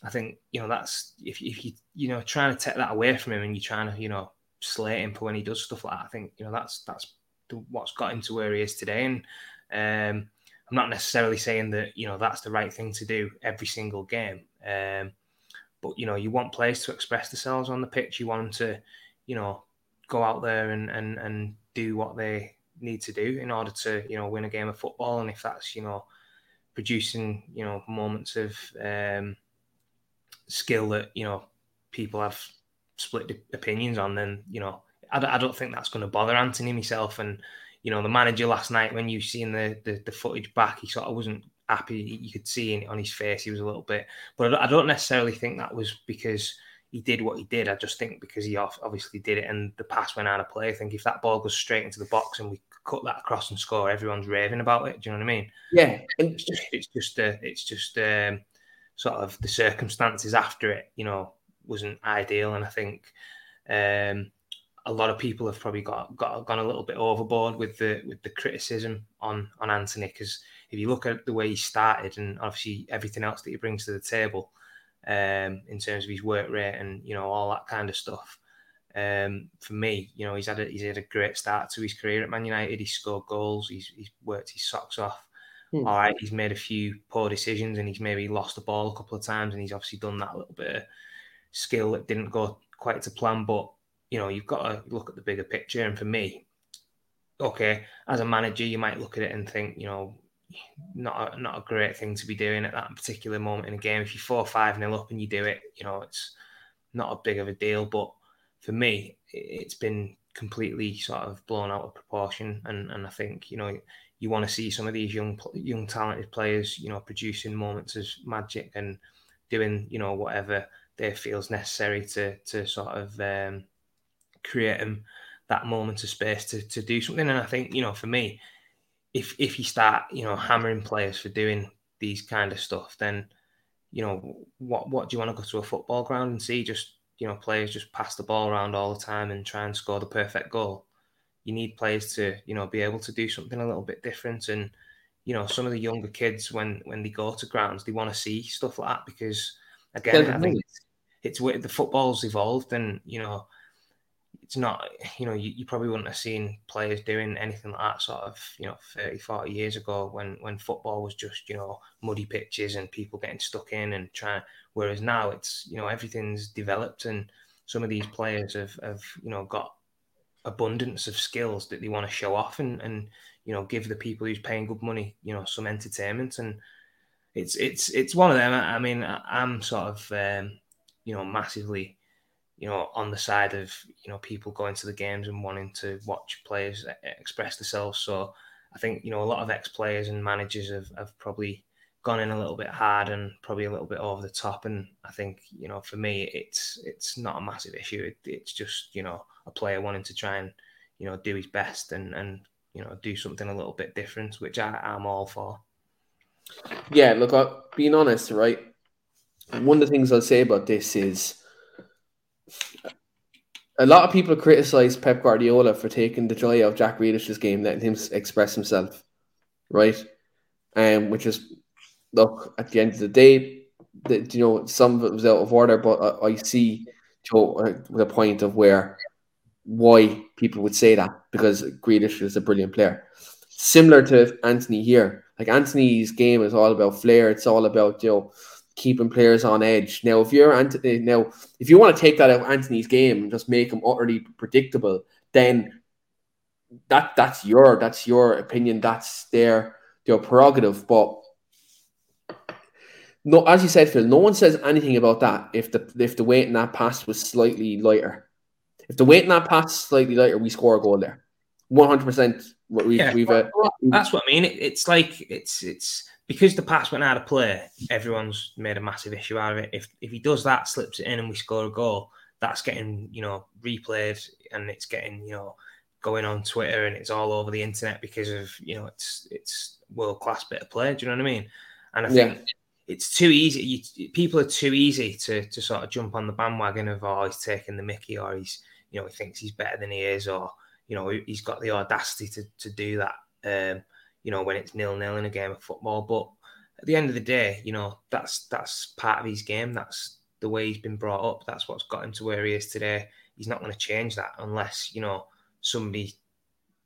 I think you know that's if if you you know trying to take that away from him and you're trying to you know slate him for when he does stuff like that. I think you know that's that's what's got him to where he is today, and um, I'm not necessarily saying that you know that's the right thing to do every single game. Um, but you know, you want players to express themselves on the pitch. You want them to, you know, go out there and and and do what they need to do in order to you know win a game of football. And if that's you know producing you know moments of um, skill that you know people have split opinions on, then you know I, I don't think that's going to bother Antony myself. And you know the manager last night when you seen the, the the footage back, he sort of wasn't happy. You could see on his face he was a little bit, but I don't necessarily think that was because he did what he did. I just think because he obviously did it and the pass went out of play. I think if that ball goes straight into the box and we cut that across and score, everyone's raving about it. Do you know what I mean? Yeah, it's just it's just uh, it's just um, sort of the circumstances after it. You know, wasn't ideal, and I think. Um, a lot of people have probably got, got gone a little bit overboard with the with the criticism on on Antony because if you look at the way he started and obviously everything else that he brings to the table um, in terms of his work rate and you know all that kind of stuff. Um, for me, you know, he's had a, he's had a great start to his career at Man United. He's scored goals. He's, he's worked his socks off. Hmm. All right, he's made a few poor decisions and he's maybe lost the ball a couple of times and he's obviously done that little bit of skill that didn't go quite to plan. But you know, you've got to look at the bigger picture. And for me, okay, as a manager, you might look at it and think, you know, not a, not a great thing to be doing at that particular moment in a game. If you're four five nil up and you do it, you know it's not a big of a deal. But for me, it's been completely sort of blown out of proportion, and and I think you know you want to see some of these young young talented players, you know, producing moments of magic and doing you know whatever they feels necessary to to sort of um, create them that moment of space to to do something. And I think you know for me if if you start you know hammering players for doing these kind of stuff, then you know what what do you want to go to a football ground and see? Just you know players just pass the ball around all the time and try and score the perfect goal. You need players to you know be able to do something a little bit different and you know some of the younger kids when when they go to grounds they want to see stuff like that because again I think it's, it's the football's evolved and you know it's not, you know, you, you, probably wouldn't have seen players doing anything like that sort of, you know, 30, 40 years ago when, when football was just, you know, muddy pitches and people getting stuck in and trying, whereas now it's, you know, everything's developed and some of these players have, have you know, got abundance of skills that they want to show off and, and, you know, give the people who's paying good money, you know, some entertainment. And it's, it's, it's one of them. I mean, I'm sort of, um, you know, massively, you know, on the side of you know people going to the games and wanting to watch players express themselves. So I think you know a lot of ex players and managers have, have probably gone in a little bit hard and probably a little bit over the top. And I think you know for me it's it's not a massive issue. It, it's just you know a player wanting to try and you know do his best and and you know do something a little bit different, which I, I'm all for. Yeah, look, uh, being honest, right. One of the things I'll say about this is a lot of people criticize Pep Guardiola for taking the joy of Jack Grealish's game, letting him express himself, right? Um, which is look at the end of the day, that you know some of it was out of order, but I, I see Joe uh, the point of where why people would say that because Grealish is a brilliant player. Similar to Antony here, like Antony's game is all about flair. It's all about you know keeping players on edge. Now, if you're Antony, now if you want to take that out of Antony's game and just make him utterly predictable, then that that's your that's your opinion. That's their their prerogative. But no, as you said, Phil, no one says anything about that if the if the weight in that pass was slightly lighter. If the weight in that pass slightly lighter, we score a goal there. One hundred percent. We've, yeah, we've, uh, that's what I mean. It, it's like it's it's because the pass went out of play. Everyone's made a massive issue out of it. If if he does that, slips it in, and we score a goal, that's getting you know replayed, and it's getting you know going on Twitter, and it's all over the internet because of you know it's it's world class bit of play. Do you know what I mean? And I think yeah. it's too easy. You, people are too easy to to sort of jump on the bandwagon of oh he's taking the Mickey or he's you know he thinks he's better than he is or you know he's got the audacity to to do that. Um, you know when it's nil nil in a game of football, but at the end of the day, you know that's that's part of his game. That's the way he's been brought up. That's what's got him to where he is today. He's not going to change that unless you know somebody,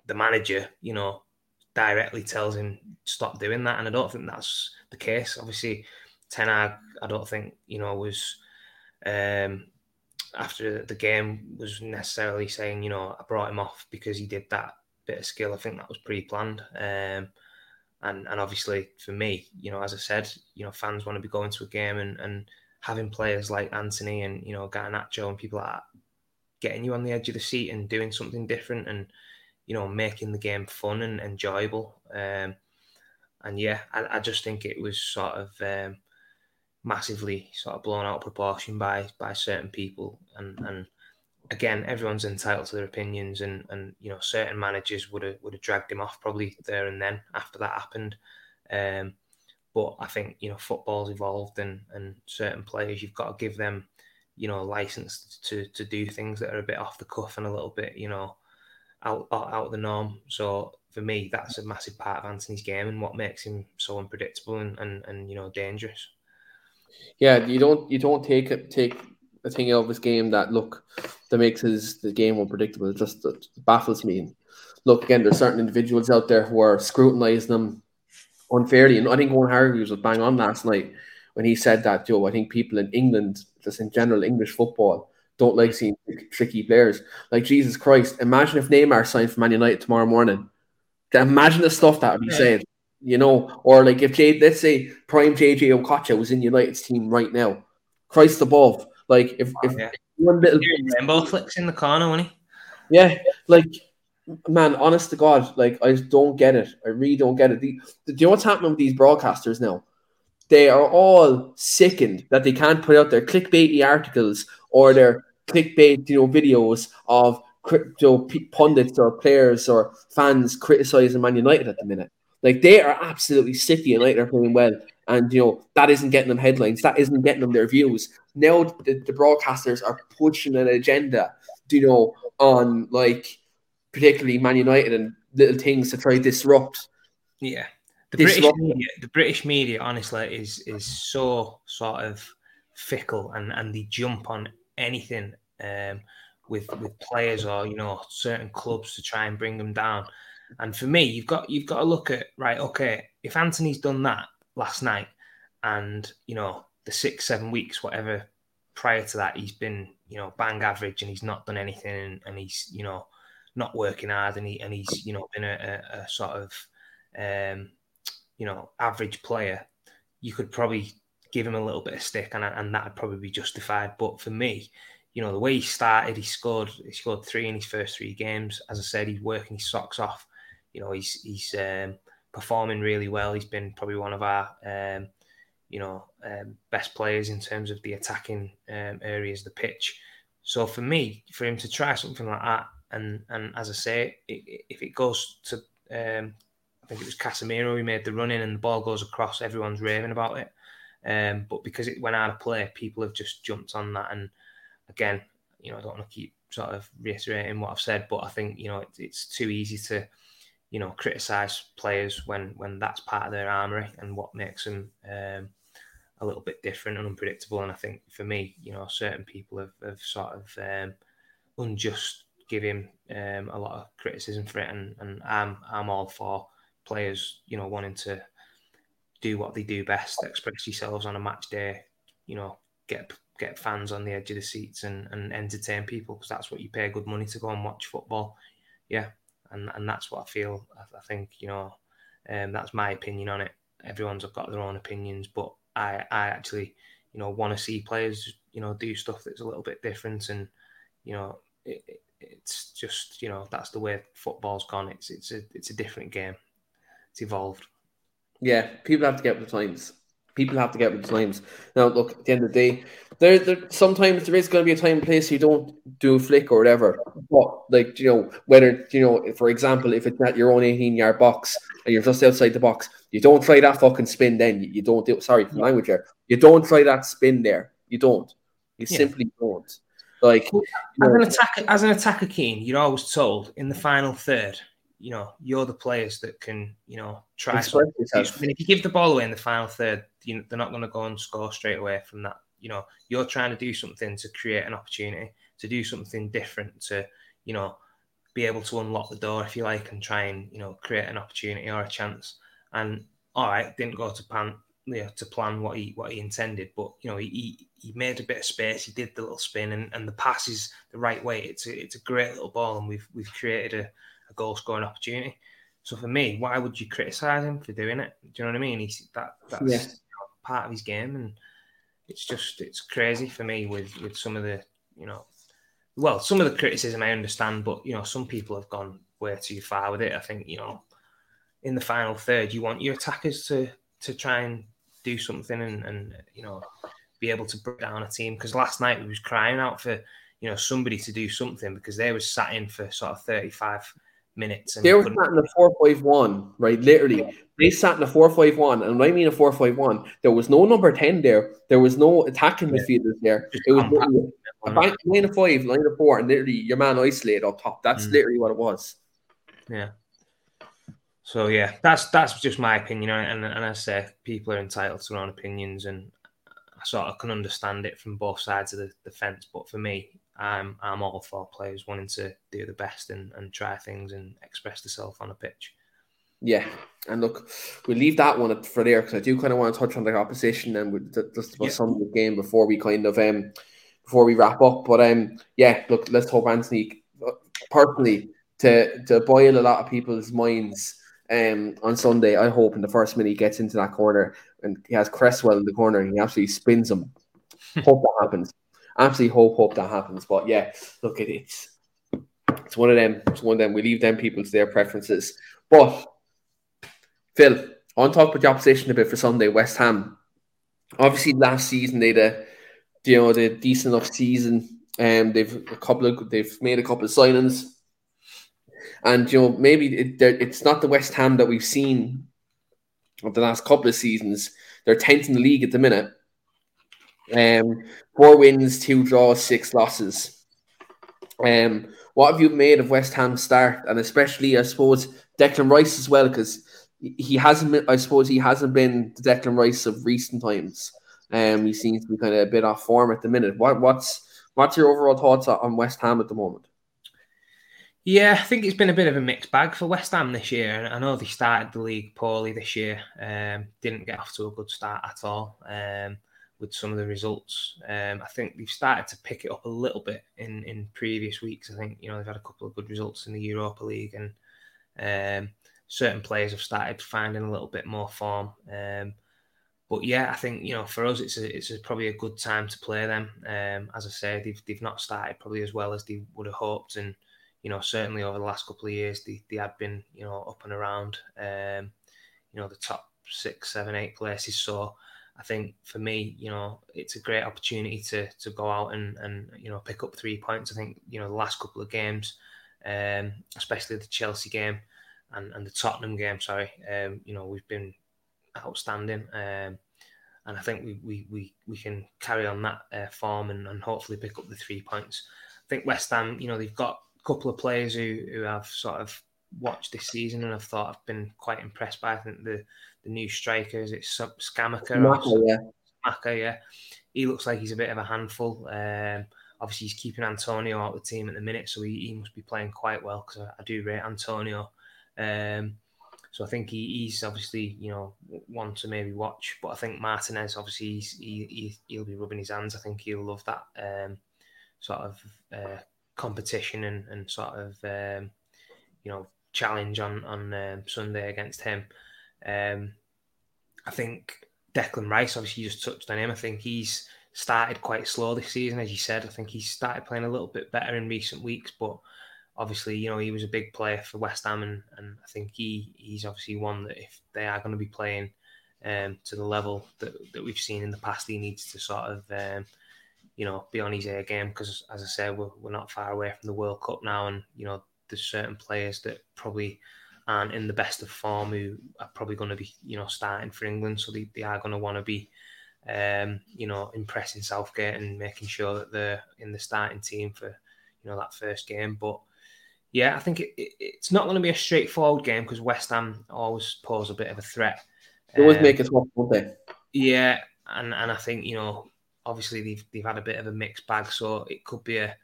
the manager, you know, directly tells him stop doing that. And I don't think that's the case. Obviously, Ten Hag, I don't think you know was um, after the game was necessarily saying you know I brought him off because he did that bit of skill. I think that was pre-planned. Um, and and obviously for me, you know, as I said, you know, fans want to be going to a game and and having players like Antony and you know Garnacho and people like that getting you on the edge of the seat and doing something different and you know making the game fun and enjoyable. Um, and yeah, I, I, just think it was sort of um, massively sort of blown out of proportion by by certain people and and again everyone's entitled to their opinions and and you know certain managers would have would have dragged him off probably there and then after that happened um, but I think you know football's evolved and and certain players you've got to give them you know, licensed to to do things that are a bit off the cuff and a little bit, you know, out out of the norm. So for me, that's a massive part of Antony's game and what makes him so unpredictable and and, and you know dangerous. Yeah, you don't you don't take it take a thing out of his game that look that makes his the game unpredictable. It just it baffles me. look again, there's certain individuals out there who are scrutinizing them unfairly, and I think Owen Hargreaves was bang on last night when he said that. Joe, I think people in England just in general English football don't like seeing tricky players. Like Jesus Christ, imagine if Neymar signed for Man United tomorrow morning. Imagine the stuff that would be said, you know, or like if J, let's say prime JJ Okocha was in United's team right now. Christ above, like if, oh, if oh, yeah. one little rainbow flicks in the corner, when he? Yeah, like man, honest to God, like I just don't get it. I really don't get it. The, do you know what's happening with these broadcasters now? they are all sickened that they can't put out their clickbaity articles or their clickbait, you know, videos of crypto pundits or players or fans criticizing Man United at the minute. Like they are absolutely sick of United are playing well, and you know that isn't getting them headlines. That isn't getting them their views. Now the, the broadcasters are pushing an agenda, you know, on like particularly Man United and little things to try to disrupt. Yeah, the British media, the British media, honestly, is is so sort of fickle, and and they jump on anything um, with with players or you know certain clubs to try and bring them down. And for me, you've got you've got to look at right. Okay, if Antony's done that last night, and you know the six seven weeks whatever prior to that, he's been you know bang average, and he's not done anything, and, and he's you know not working hard, and he and he's you know been a, a, a sort of um, you know, average player, you could probably give him a little bit of stick, and and that'd probably be justified. But for me, you know, the way he started, he scored he scored three in his first three games. As I said, he's working his socks off. You know, he's he's um, performing really well. He's been probably one of our um, you know um, best players in terms of the attacking um, areas the pitch. So for me, for him to try something like that, and and as I say, if it goes to um, I think it was Casemiro who made the run in and the ball goes across. Everyone's raving about it. Um, but because it went out of play, people have just jumped on that. And again, you know, I don't want to keep sort of reiterating what I've said, but I think you know it, it's too easy to, you know, criticize players when when that's part of their armory and what makes them um, a little bit different and unpredictable. And I think for me, you know, certain people have, have sort of um, unjust give him um, a lot of criticism for it, and, and I'm I'm all for players, you know, wanting to do what they do best, express yourselves on a match day, you know, get get fans on the edge of the seats and, and entertain people because that's what you pay good money to go and watch football. Yeah, and and that's what I feel. I, I think you know, um, that's my opinion on it. Everyone's got their own opinions, but I I actually you know want to see players you know do stuff that's a little bit different and you know it, it, it's just you know that's the way football's gone. It's it's a it's a different game. It's evolved. Yeah, people have to get with the times. People have to get with the times. Now, look, at the end of the day, there, there sometimes there is going to be a time and place you don't do a flick or whatever. But like you know, whether you know, for example, if it's at your own eighteen yard box and you're just outside the box, you don't try that fucking spin. Then you, you don't do. Sorry for the language here. You don't try that spin there. You don't. You yeah. simply don't. Like you know, as an attacker, as an attacker, Keen, you're always told in the final third you know, you're the players that can, you know, try. I mean, if you give the ball away in the final third, you know, they're not going to go and score straight away from that. You know, you're trying to do something to create an opportunity, to do something different, to, you know, be able to unlock the door, if you like, and try and, you know, create an opportunity or a chance. And all right, didn't go to plan, you know, to plan what he what he intended, but you know, he he made a bit of space. He did the little spin, and, and the pass is the right way. It's a, it's a great little ball, and we've we've created a a goal scoring opportunity. So for me, why would you criticise him for doing it? Do you know what I mean? He's that that's yeah. part of his game, and it's just it's crazy for me with with some of the you know, well, some of the criticism I understand, but you know, some people have gone way too far with it. I think you know, in the final third, you want your attackers to to try and do something and and you know be able to break down a team because last night we was crying out for you know somebody to do something because they was sat in for sort of 35 minutes. they were sat in the four five one, right? Literally, they sat in a four five one, and when I mean a four five one, there was no number ten there. There was no attacking yeah. midfielders there. Just it was literally a bank line of five, line of four, and literally your man isolated up top. That's mm. literally what it was. Yeah. So yeah, that's that's just my opinion, and and I say people are entitled to their own opinions, and I sort of can understand it from both sides of the, the fence. But for me, I'm I'm all for players wanting to do the best and, and try things and express themselves on a pitch. Yeah, and look, we leave that one for there because I do kind of want to touch on the opposition and just about yeah. some of the game before we kind of um before we wrap up. But um yeah, look, let's hope Antony personally to to boil a lot of people's minds um on Sunday. I hope in the first minute he gets into that corner and he has Cresswell in the corner and he absolutely spins him. [LAUGHS] hope that happens absolutely hope hope that happens. But yeah, look at it. It's one of them. It's one of them. We leave them people to their preferences. But Phil, I want to talk about the opposition a bit for Sunday. West Ham. Obviously, last season they had a you know the decent enough season. and um, they've a couple of they've made a couple of signings, and you know maybe it, it's not the West Ham that we've seen of the last couple of seasons. They're tenth in the league at the minute, um, four wins, two draws, six losses. Um, what have you made of West Ham's start, and especially, I suppose, Declan Rice as well, because he hasn't been. I suppose he hasn't been the Declan Rice of recent times. Um, he seems to be kind of a bit off form at the minute. What, what's what's your overall thoughts on West Ham at the moment? Yeah, I think it's been a bit of a mixed bag for West Ham this year. I know they started the league poorly this year. Um, didn't get off to a good start at all. Um, with some of the results. Um, I think they've started to pick it up a little bit in, in previous weeks. I think you know they've had a couple of good results in the Europa League, and um, certain players have started finding a little bit more form. Um, but yeah, I think you know for us it's a, it's a, probably a good time to play them. Um, as I say, they've they've not started probably as well as they would have hoped, and you know certainly over the last couple of years they, they have been you know up and around um, you know the top six, seven, eight places. So I think for me, you know, it's a great opportunity to to go out and and you know pick up three points. I think you know the last couple of games, um, especially the Chelsea game and, and the Tottenham game. Sorry, um, you know we've been outstanding, um, and I think we, we we we can carry on that uh, form and, and hopefully pick up the three points. I think West Ham, you know, they've got a couple of players who who have sort of watched this season and I've thought I've been quite impressed by. I think the the new strikers, it's Scamacca. Maka, yeah. Maka, yeah. He looks like he's a bit of a handful. Um, obviously, he's keeping Antonio out of the team at the minute, so he, he must be playing quite well because I, I, do rate Antonio. Um, So I think he, he's obviously you know one to maybe watch. But I think Martinez obviously he, he will be rubbing his hands. I think he'll love that um, sort of uh, competition and, and sort of um, you know challenge on on um, Sunday against him. Um, I think Declan Rice, obviously, you just touched on him. I think he's started quite slow this season, as you said. I think he's started playing a little bit better in recent weeks, but obviously, you know, he was a big player for West Ham, and, and I think he he's obviously one that if they are going to be playing um, to the level that, that we've seen in the past, he needs to sort of, um, you know, be on his A game because, as I said, we're, we're not far away from the World Cup now, and you know, there's certain players that probably aren't in the best of form who are probably going to be, you know, starting for England, so they, they are going to want to be. Um, you know, impressing Southgate and making sure that they're in the starting team for, you know, that first game. But yeah, I think it, it, it's not going to be a straightforward game because West Ham always pose a bit of a threat. They always um, make it tough, don't they? Yeah, and and I think you know, obviously they've they've had a bit of a mixed bag, so it could be a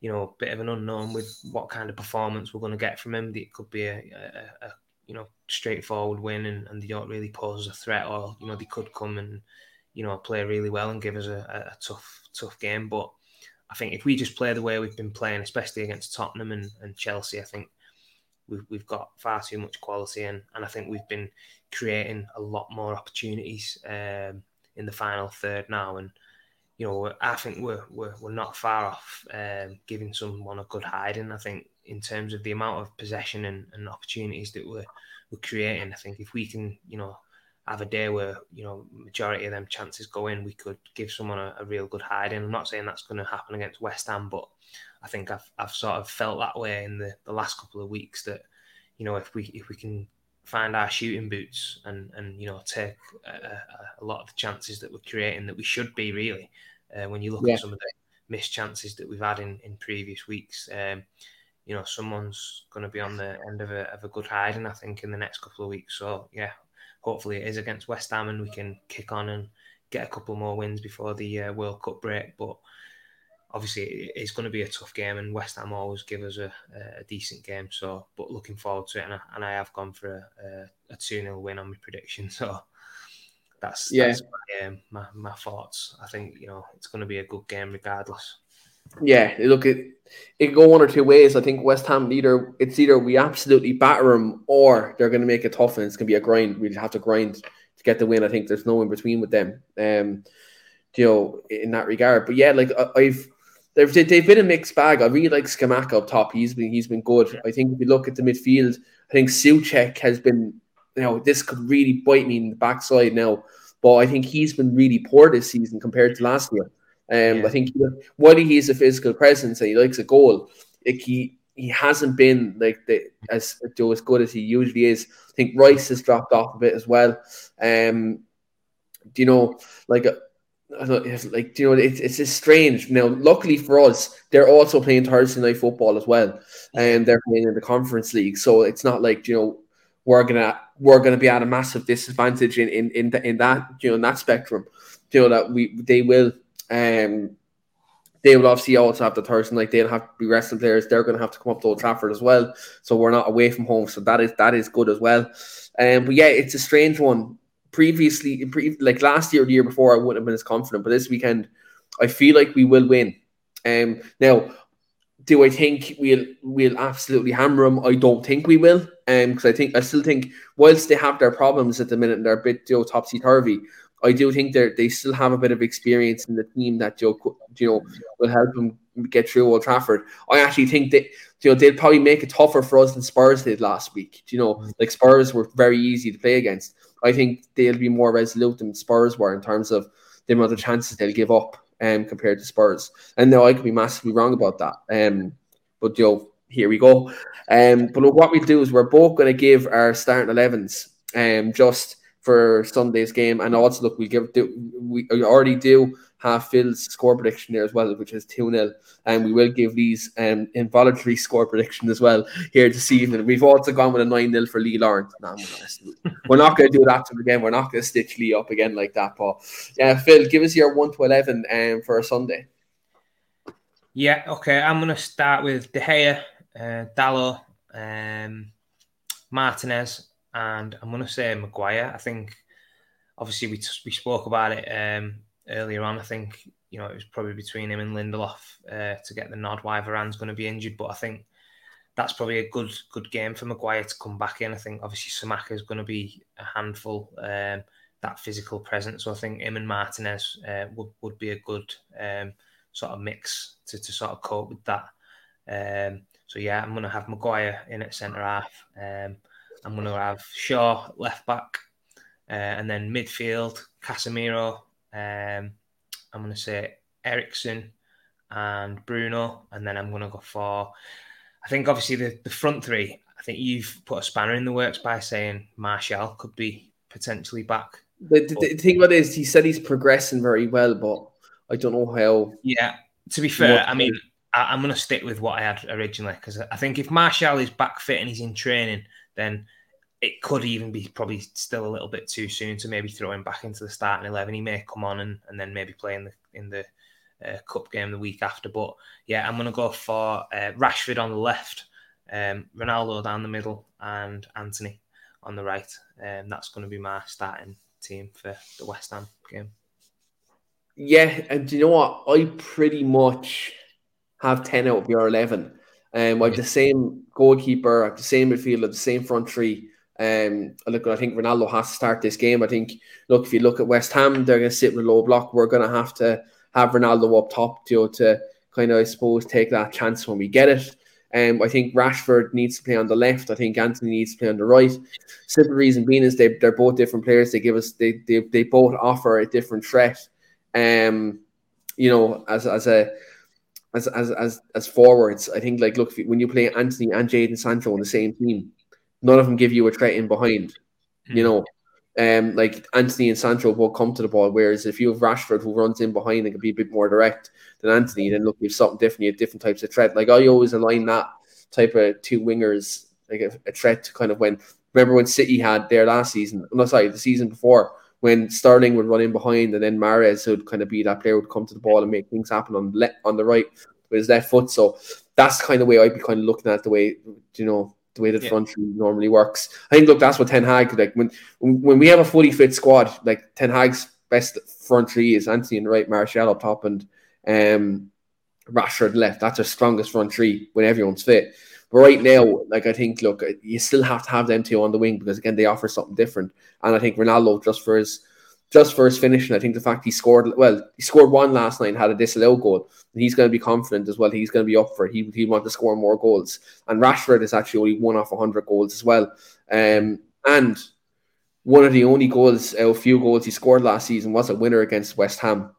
you know bit of an unknown with what kind of performance we're going to get from him. It could be a, a, a you know straightforward win, and, and they don't really pose a threat, or you know they could come and you know play really well and give us a, a tough tough game, but I think if we just play the way we've been playing, especially against Tottenham and, and Chelsea, I think we've, we've got far too much quality and, and I think we've been creating a lot more opportunities um, in the final third now. And, you know, I think we're, we're, we're not far off um, giving someone a good hiding. I think in terms of the amount of possession and, and opportunities that we're, we're creating, I think if we can, you know, have a day where you know majority of them chances go in, we could give someone a, a real good hiding. I'm not saying that's going to happen against West Ham, but I think I've I've sort of felt that way in the, the last couple of weeks that you know if we if we can find our shooting boots and and you know take a, a lot of the chances that we're creating that we should be really uh, when you look yeah. at some of the missed chances that we've had in in previous weeks. Um, you know, someone's going to be on the end of a, of a good hiding, I think, in the next couple of weeks. So, yeah, hopefully it is against West Ham and we can kick on and get a couple more wins before the uh, World Cup break. But obviously it's going to be a tough game, and West Ham always give us a, a decent game. So, but looking forward to it, and I, and I have gone for a, a, 2 0 win on my prediction. [LAUGHS] So that's, yeah. That's my, um, my, my thoughts. I think you know it's going to be a good game regardless. Yeah, look, it it can go one or two ways. I think West Ham either it's either we absolutely batter them or they're going to make it tough and it's going to be a grind. We'll have to grind to get the win. I think there's no in between with them. Um, you know, in that regard. But yeah, like I've they've they've been a mixed bag. I really like Scamacca up top. He's been he's been good. I think if you look at the midfield, I think Soucek has been you know this could really bite me in the backside now. But I think he's been really poor this season compared to last year. Um, yeah. I think while he's a physical presence and he likes a goal, like he he hasn't been like the as as good as he usually is. I think Rice has dropped off a bit as well. Um, do you know, like, uh, like do you know, it's it's just strange. Now, luckily for us, they're also playing Thursday night football as well, and they're playing in the Conference League. So it's not like you know we're gonna we're gonna be at a massive disadvantage in in in, the, in that you know in that spectrum. You know that we they will um, they will obviously also have the Thursday night. They'll have to be wrestling players. They're going to have to come up to Old Trafford as well. So we're not away from home. So that is that is good as well. Um, but yeah, it's a strange one. Previously, pre- like last year, or the year before, I wouldn't have been as confident. But this weekend, I feel like we will win. Um, now, do I think we'll we'll absolutely hammer them? I don't think we will. Um, because I think I still think whilst they have their problems at the minute and they're a bit you know, topsy turvy, I do think they they still have a bit of experience in the team that you know, you know will help them get through Old Trafford. I actually think that you know they'll probably make it tougher for us than Spurs did last week. You know, mm. like Spurs were very easy to play against. I think they'll be more resolute than Spurs were in terms of the amount of chances they'll give up um, compared to Spurs. And now I could be massively wrong about that. Um, but you know, here we go. Um, but look, what we do is we're both going to give our starting 11s um, just for Sunday's game. And also, look, we give do, we already do have Phil's score prediction there as well, which is 2 0. And we will give these um, involuntary score prediction as well here this evening. We've also gone with a 9 0 for Lee Lawrence. No, we're not going to do that to him again. We're not going to stitch Lee up again like that. But yeah, Phil, give us your 1 to 11 um, for Sunday. Yeah, okay. I'm going to start with De Gea, uh, um, Martinez, and I'm going to say Maguire. I think obviously we we spoke about it um, earlier on. I think you know it was probably between him and Lindelof uh, to get the nod. Why Varane's going to be injured, but I think that's probably a good good game for Maguire to come back in. I think obviously Scamacca is going to be a handful. Um, that physical presence. So I think him and Martinez uh, would would be a good um, sort of mix to, to sort of cope with that. Um, so yeah, I'm going to have Maguire in at centre half. I'm going to have Shaw left back, uh, and then midfield Casemiro. Um, I'm going to say Eriksen and Bruno, and then I'm going to go for. I think obviously the, the front three. I think you've put a spanner in the works by saying Martial could be potentially back. The, the, the thing about it is, he said he's progressing very well, but I don't know how. Yeah, to be fair, I mean, I, am going to stick with what I had originally because I think if Martial is back fit and he's in training, then it could even be probably still a little bit too soon to maybe throw him back into the starting eleven. He may come on and, and then maybe play in the in the uh, cup game the week after. But yeah, I'm going to go for uh, Rashford on the left, um, Ronaldo down the middle, and Antony on the right. And um, that's going to be my starting team for the West Ham game. Yeah, and do you know what? I pretty much have 10 out of your 11. Um, I have the same goalkeeper, I have the same midfielder, the same front three. Um, look, I think Ronaldo has to start this game. I think, look, if you look at West Ham, they're going to sit with a low block. We're going to have to have Ronaldo up top to, to kind of, I suppose, take that chance when we get it. Um, I think Rashford needs to play on the left. I think Antony needs to play on the right. Simple reason being is they, they're both different players. They give us they, they, they both offer a different threat. Um, you know, as as a as as as as forwards, I think like look when you play Antony and Jadon Sancho on the same team, none of them give you a threat in behind. You hmm. know, um, like Antony and Sancho will come to the ball. Whereas if you have Rashford who runs in behind and can be a bit more direct than Antony, then look, you've something different. You have different types of threat. Like I always align that type of two wingers like a, a threat to kind of when remember when City had their last season, no sorry, the season before when Sterling would run in behind and then Mahrez would kind of be that player would come to the ball and make things happen on le- on the right with his left foot. So that's kind of the way I'd be kind of looking at the way you know the way the yeah. front three normally works. I think look that's what Ten Hag like when when we have a fully fit squad like Ten Hag's best front three is Antony and right, Martial up top and um Rashford left. That's our strongest front three when everyone's fit. But right now, like I think, look, you still have to have them two on the wing because again, they offer something different. And I think Ronaldo, just for his just for his finishing, I think the fact he scored well, he scored one last night and had a disallowed goal. And he's going to be confident as well. He's going to be up for it. He he want to score more goals. And Rashford is actually only one off hundred goals as well. Um, and one of the only goals, a few goals he scored last season was a winner against West Ham.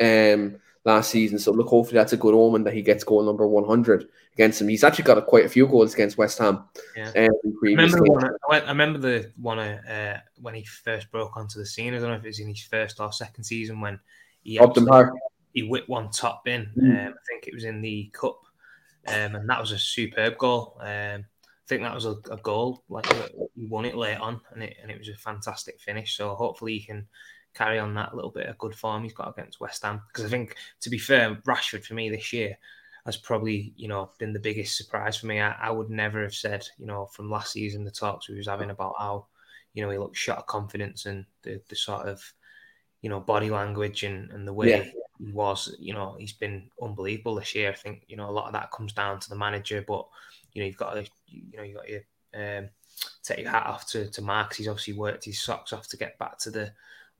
Um, last season. So look, hopefully that's a good omen that he gets goal number 100 against him. He's actually got a, quite a few goals against West Ham. Yeah. Um, I, remember one, I remember the one uh, when he first broke onto the scene. I don't know if it was in his first or second season when he he whipped one top in. Mm. Um, I think it was in the cup, um, and that was a superb goal. Um, I think that was a, a goal like he won it late on, and it and it was a fantastic finish. So hopefully he can carry on that little bit of good form he's got against West Ham. Because I think, to be fair, Rashford for me this year has probably, you know, been the biggest surprise for me. I, I would never have said, you know, from last season, the talks we was having about how, you know, he looked shot of confidence and the, the sort of, you know, body language and, and the way yeah. he was, you know, he's been unbelievable this year. I think, you know, a lot of that comes down to the manager, but, you know, you've got to, you know, you've got to um, take your hat off to, to Marks. He's obviously worked his socks off to get back to the,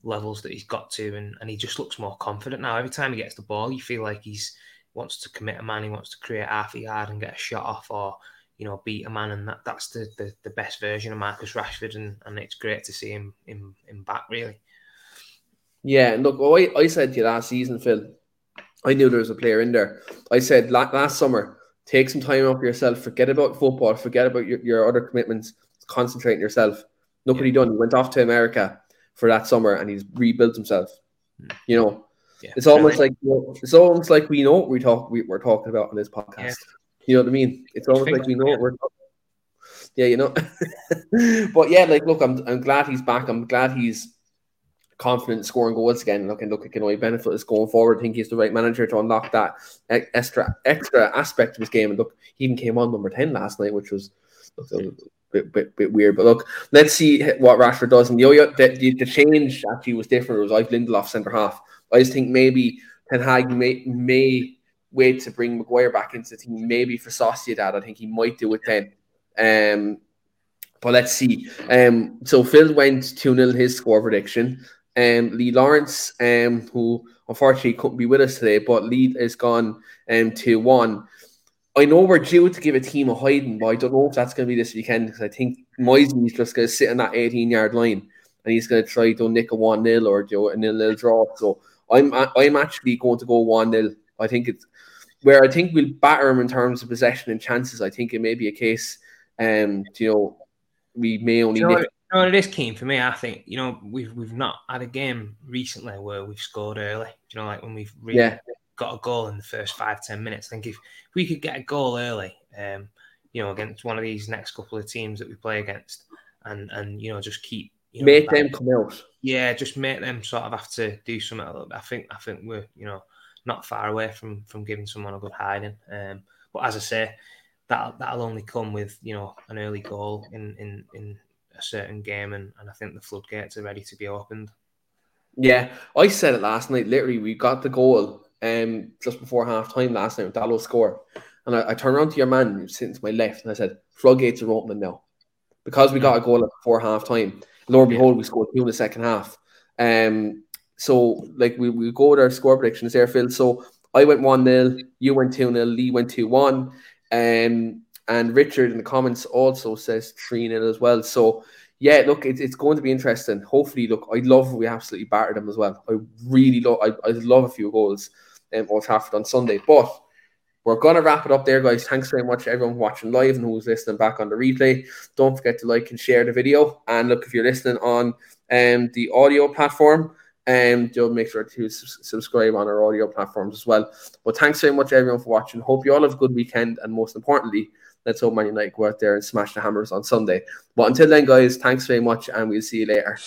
levels that he's got to, and, and he just looks more confident now. Every time he gets the ball, you feel like he's wants to commit a man, he wants to create half a yard and get a shot off, or you know, beat a man, and that, that's the, the, the best version of Marcus Rashford, and, and it's great to see him in, in back really. Yeah, and look, oh, I, I said to you last season, Phil, I knew there was a player in there. I said last summer, take some time off yourself, forget about football, forget about your, your other commitments, concentrate on yourself. Look yeah. what he done. He went off to America for that summer and he's rebuilt himself. You know, yeah. it's almost like you know, it's almost like we know what we talk we, are talking about on this podcast. Yeah. You know what I mean? It's almost like we know what we're talking. Yeah, you know. [LAUGHS] but yeah, like look, I'm I'm glad he's back. I'm glad he's confident scoring goals again. Look and look, it can only benefit us going forward. I think he's the right manager to unlock that extra extra aspect of his game. And look, he even came on number ten last night, which was look, bit, bit, bit weird. But look, let's see what Rashford does. And the, the, the change actually was different. It was like Lindelof centre half. I just think maybe Ten Hag may, may wait to bring Maguire back into the team, maybe for Sociedad. I think he might do it then. Um, but let's see. Um, so Phil went 2 0 his score prediction. Um, Lee Lawrence, um, who unfortunately couldn't be with us today, but Lee is gone um, 2 1. I know we're due to give a team a hiding, but I don't know if that's going to be this weekend because I think Moyesy is just going to sit on that 18 yard line and he's going to try to nick a 1 0 or do a nil nil draw. So I'm I'm actually going to go 1 0. I think it's where I think we'll batter him in terms of possession and chances. I think it may be a case, um, you know, we may only. You know, you know it is keen for me. I think you know we've we've not had a game recently where we've scored early. You know, like when we've really yeah. Got a goal in the first five ten minutes. I think if, we could get a goal early, um, you know, against one of these next couple of teams that we play against, and and you know just keep you know, make them come out. Yeah, just make them sort of have to do something a little bit. I think I think we're you know not far away from from giving someone a good hiding. Um, but as I say, that that'll only come with you know an early goal in in in a certain game, and, and I think the floodgates are ready to be opened. Yeah, I said it last night. Literally, we got the goal um just before half time last night. Dalot score, and I, I turned around to your man sitting to my left, and I said, "Floodgates are opening now," because we got a goal before half time. Lo and behold, we scored two in the second half. Um, so like we, we go with our score predictions there, Phil. So I went 1 0, you went 2 0, Lee went 2 1. Um, and Richard in the comments also says 3 0 as well. So, yeah, look, it, it's going to be interesting. Hopefully, look, I love we absolutely battered them as well. I really love, I, I love a few goals um, Old Trafford on Sunday. But we're going to wrap it up there, guys. Thanks very much, everyone watching live and who's listening back on the replay. Don't forget to like and share the video. And look, if you're listening on um, the audio platform, um, do make sure to subscribe on our audio platforms as well. But thanks very much, everyone, for watching. Hope you all have a good weekend, and most importantly, let's hope Man United go out there and smash the hammers on Sunday. But until then, guys, thanks very much, and we'll see you later.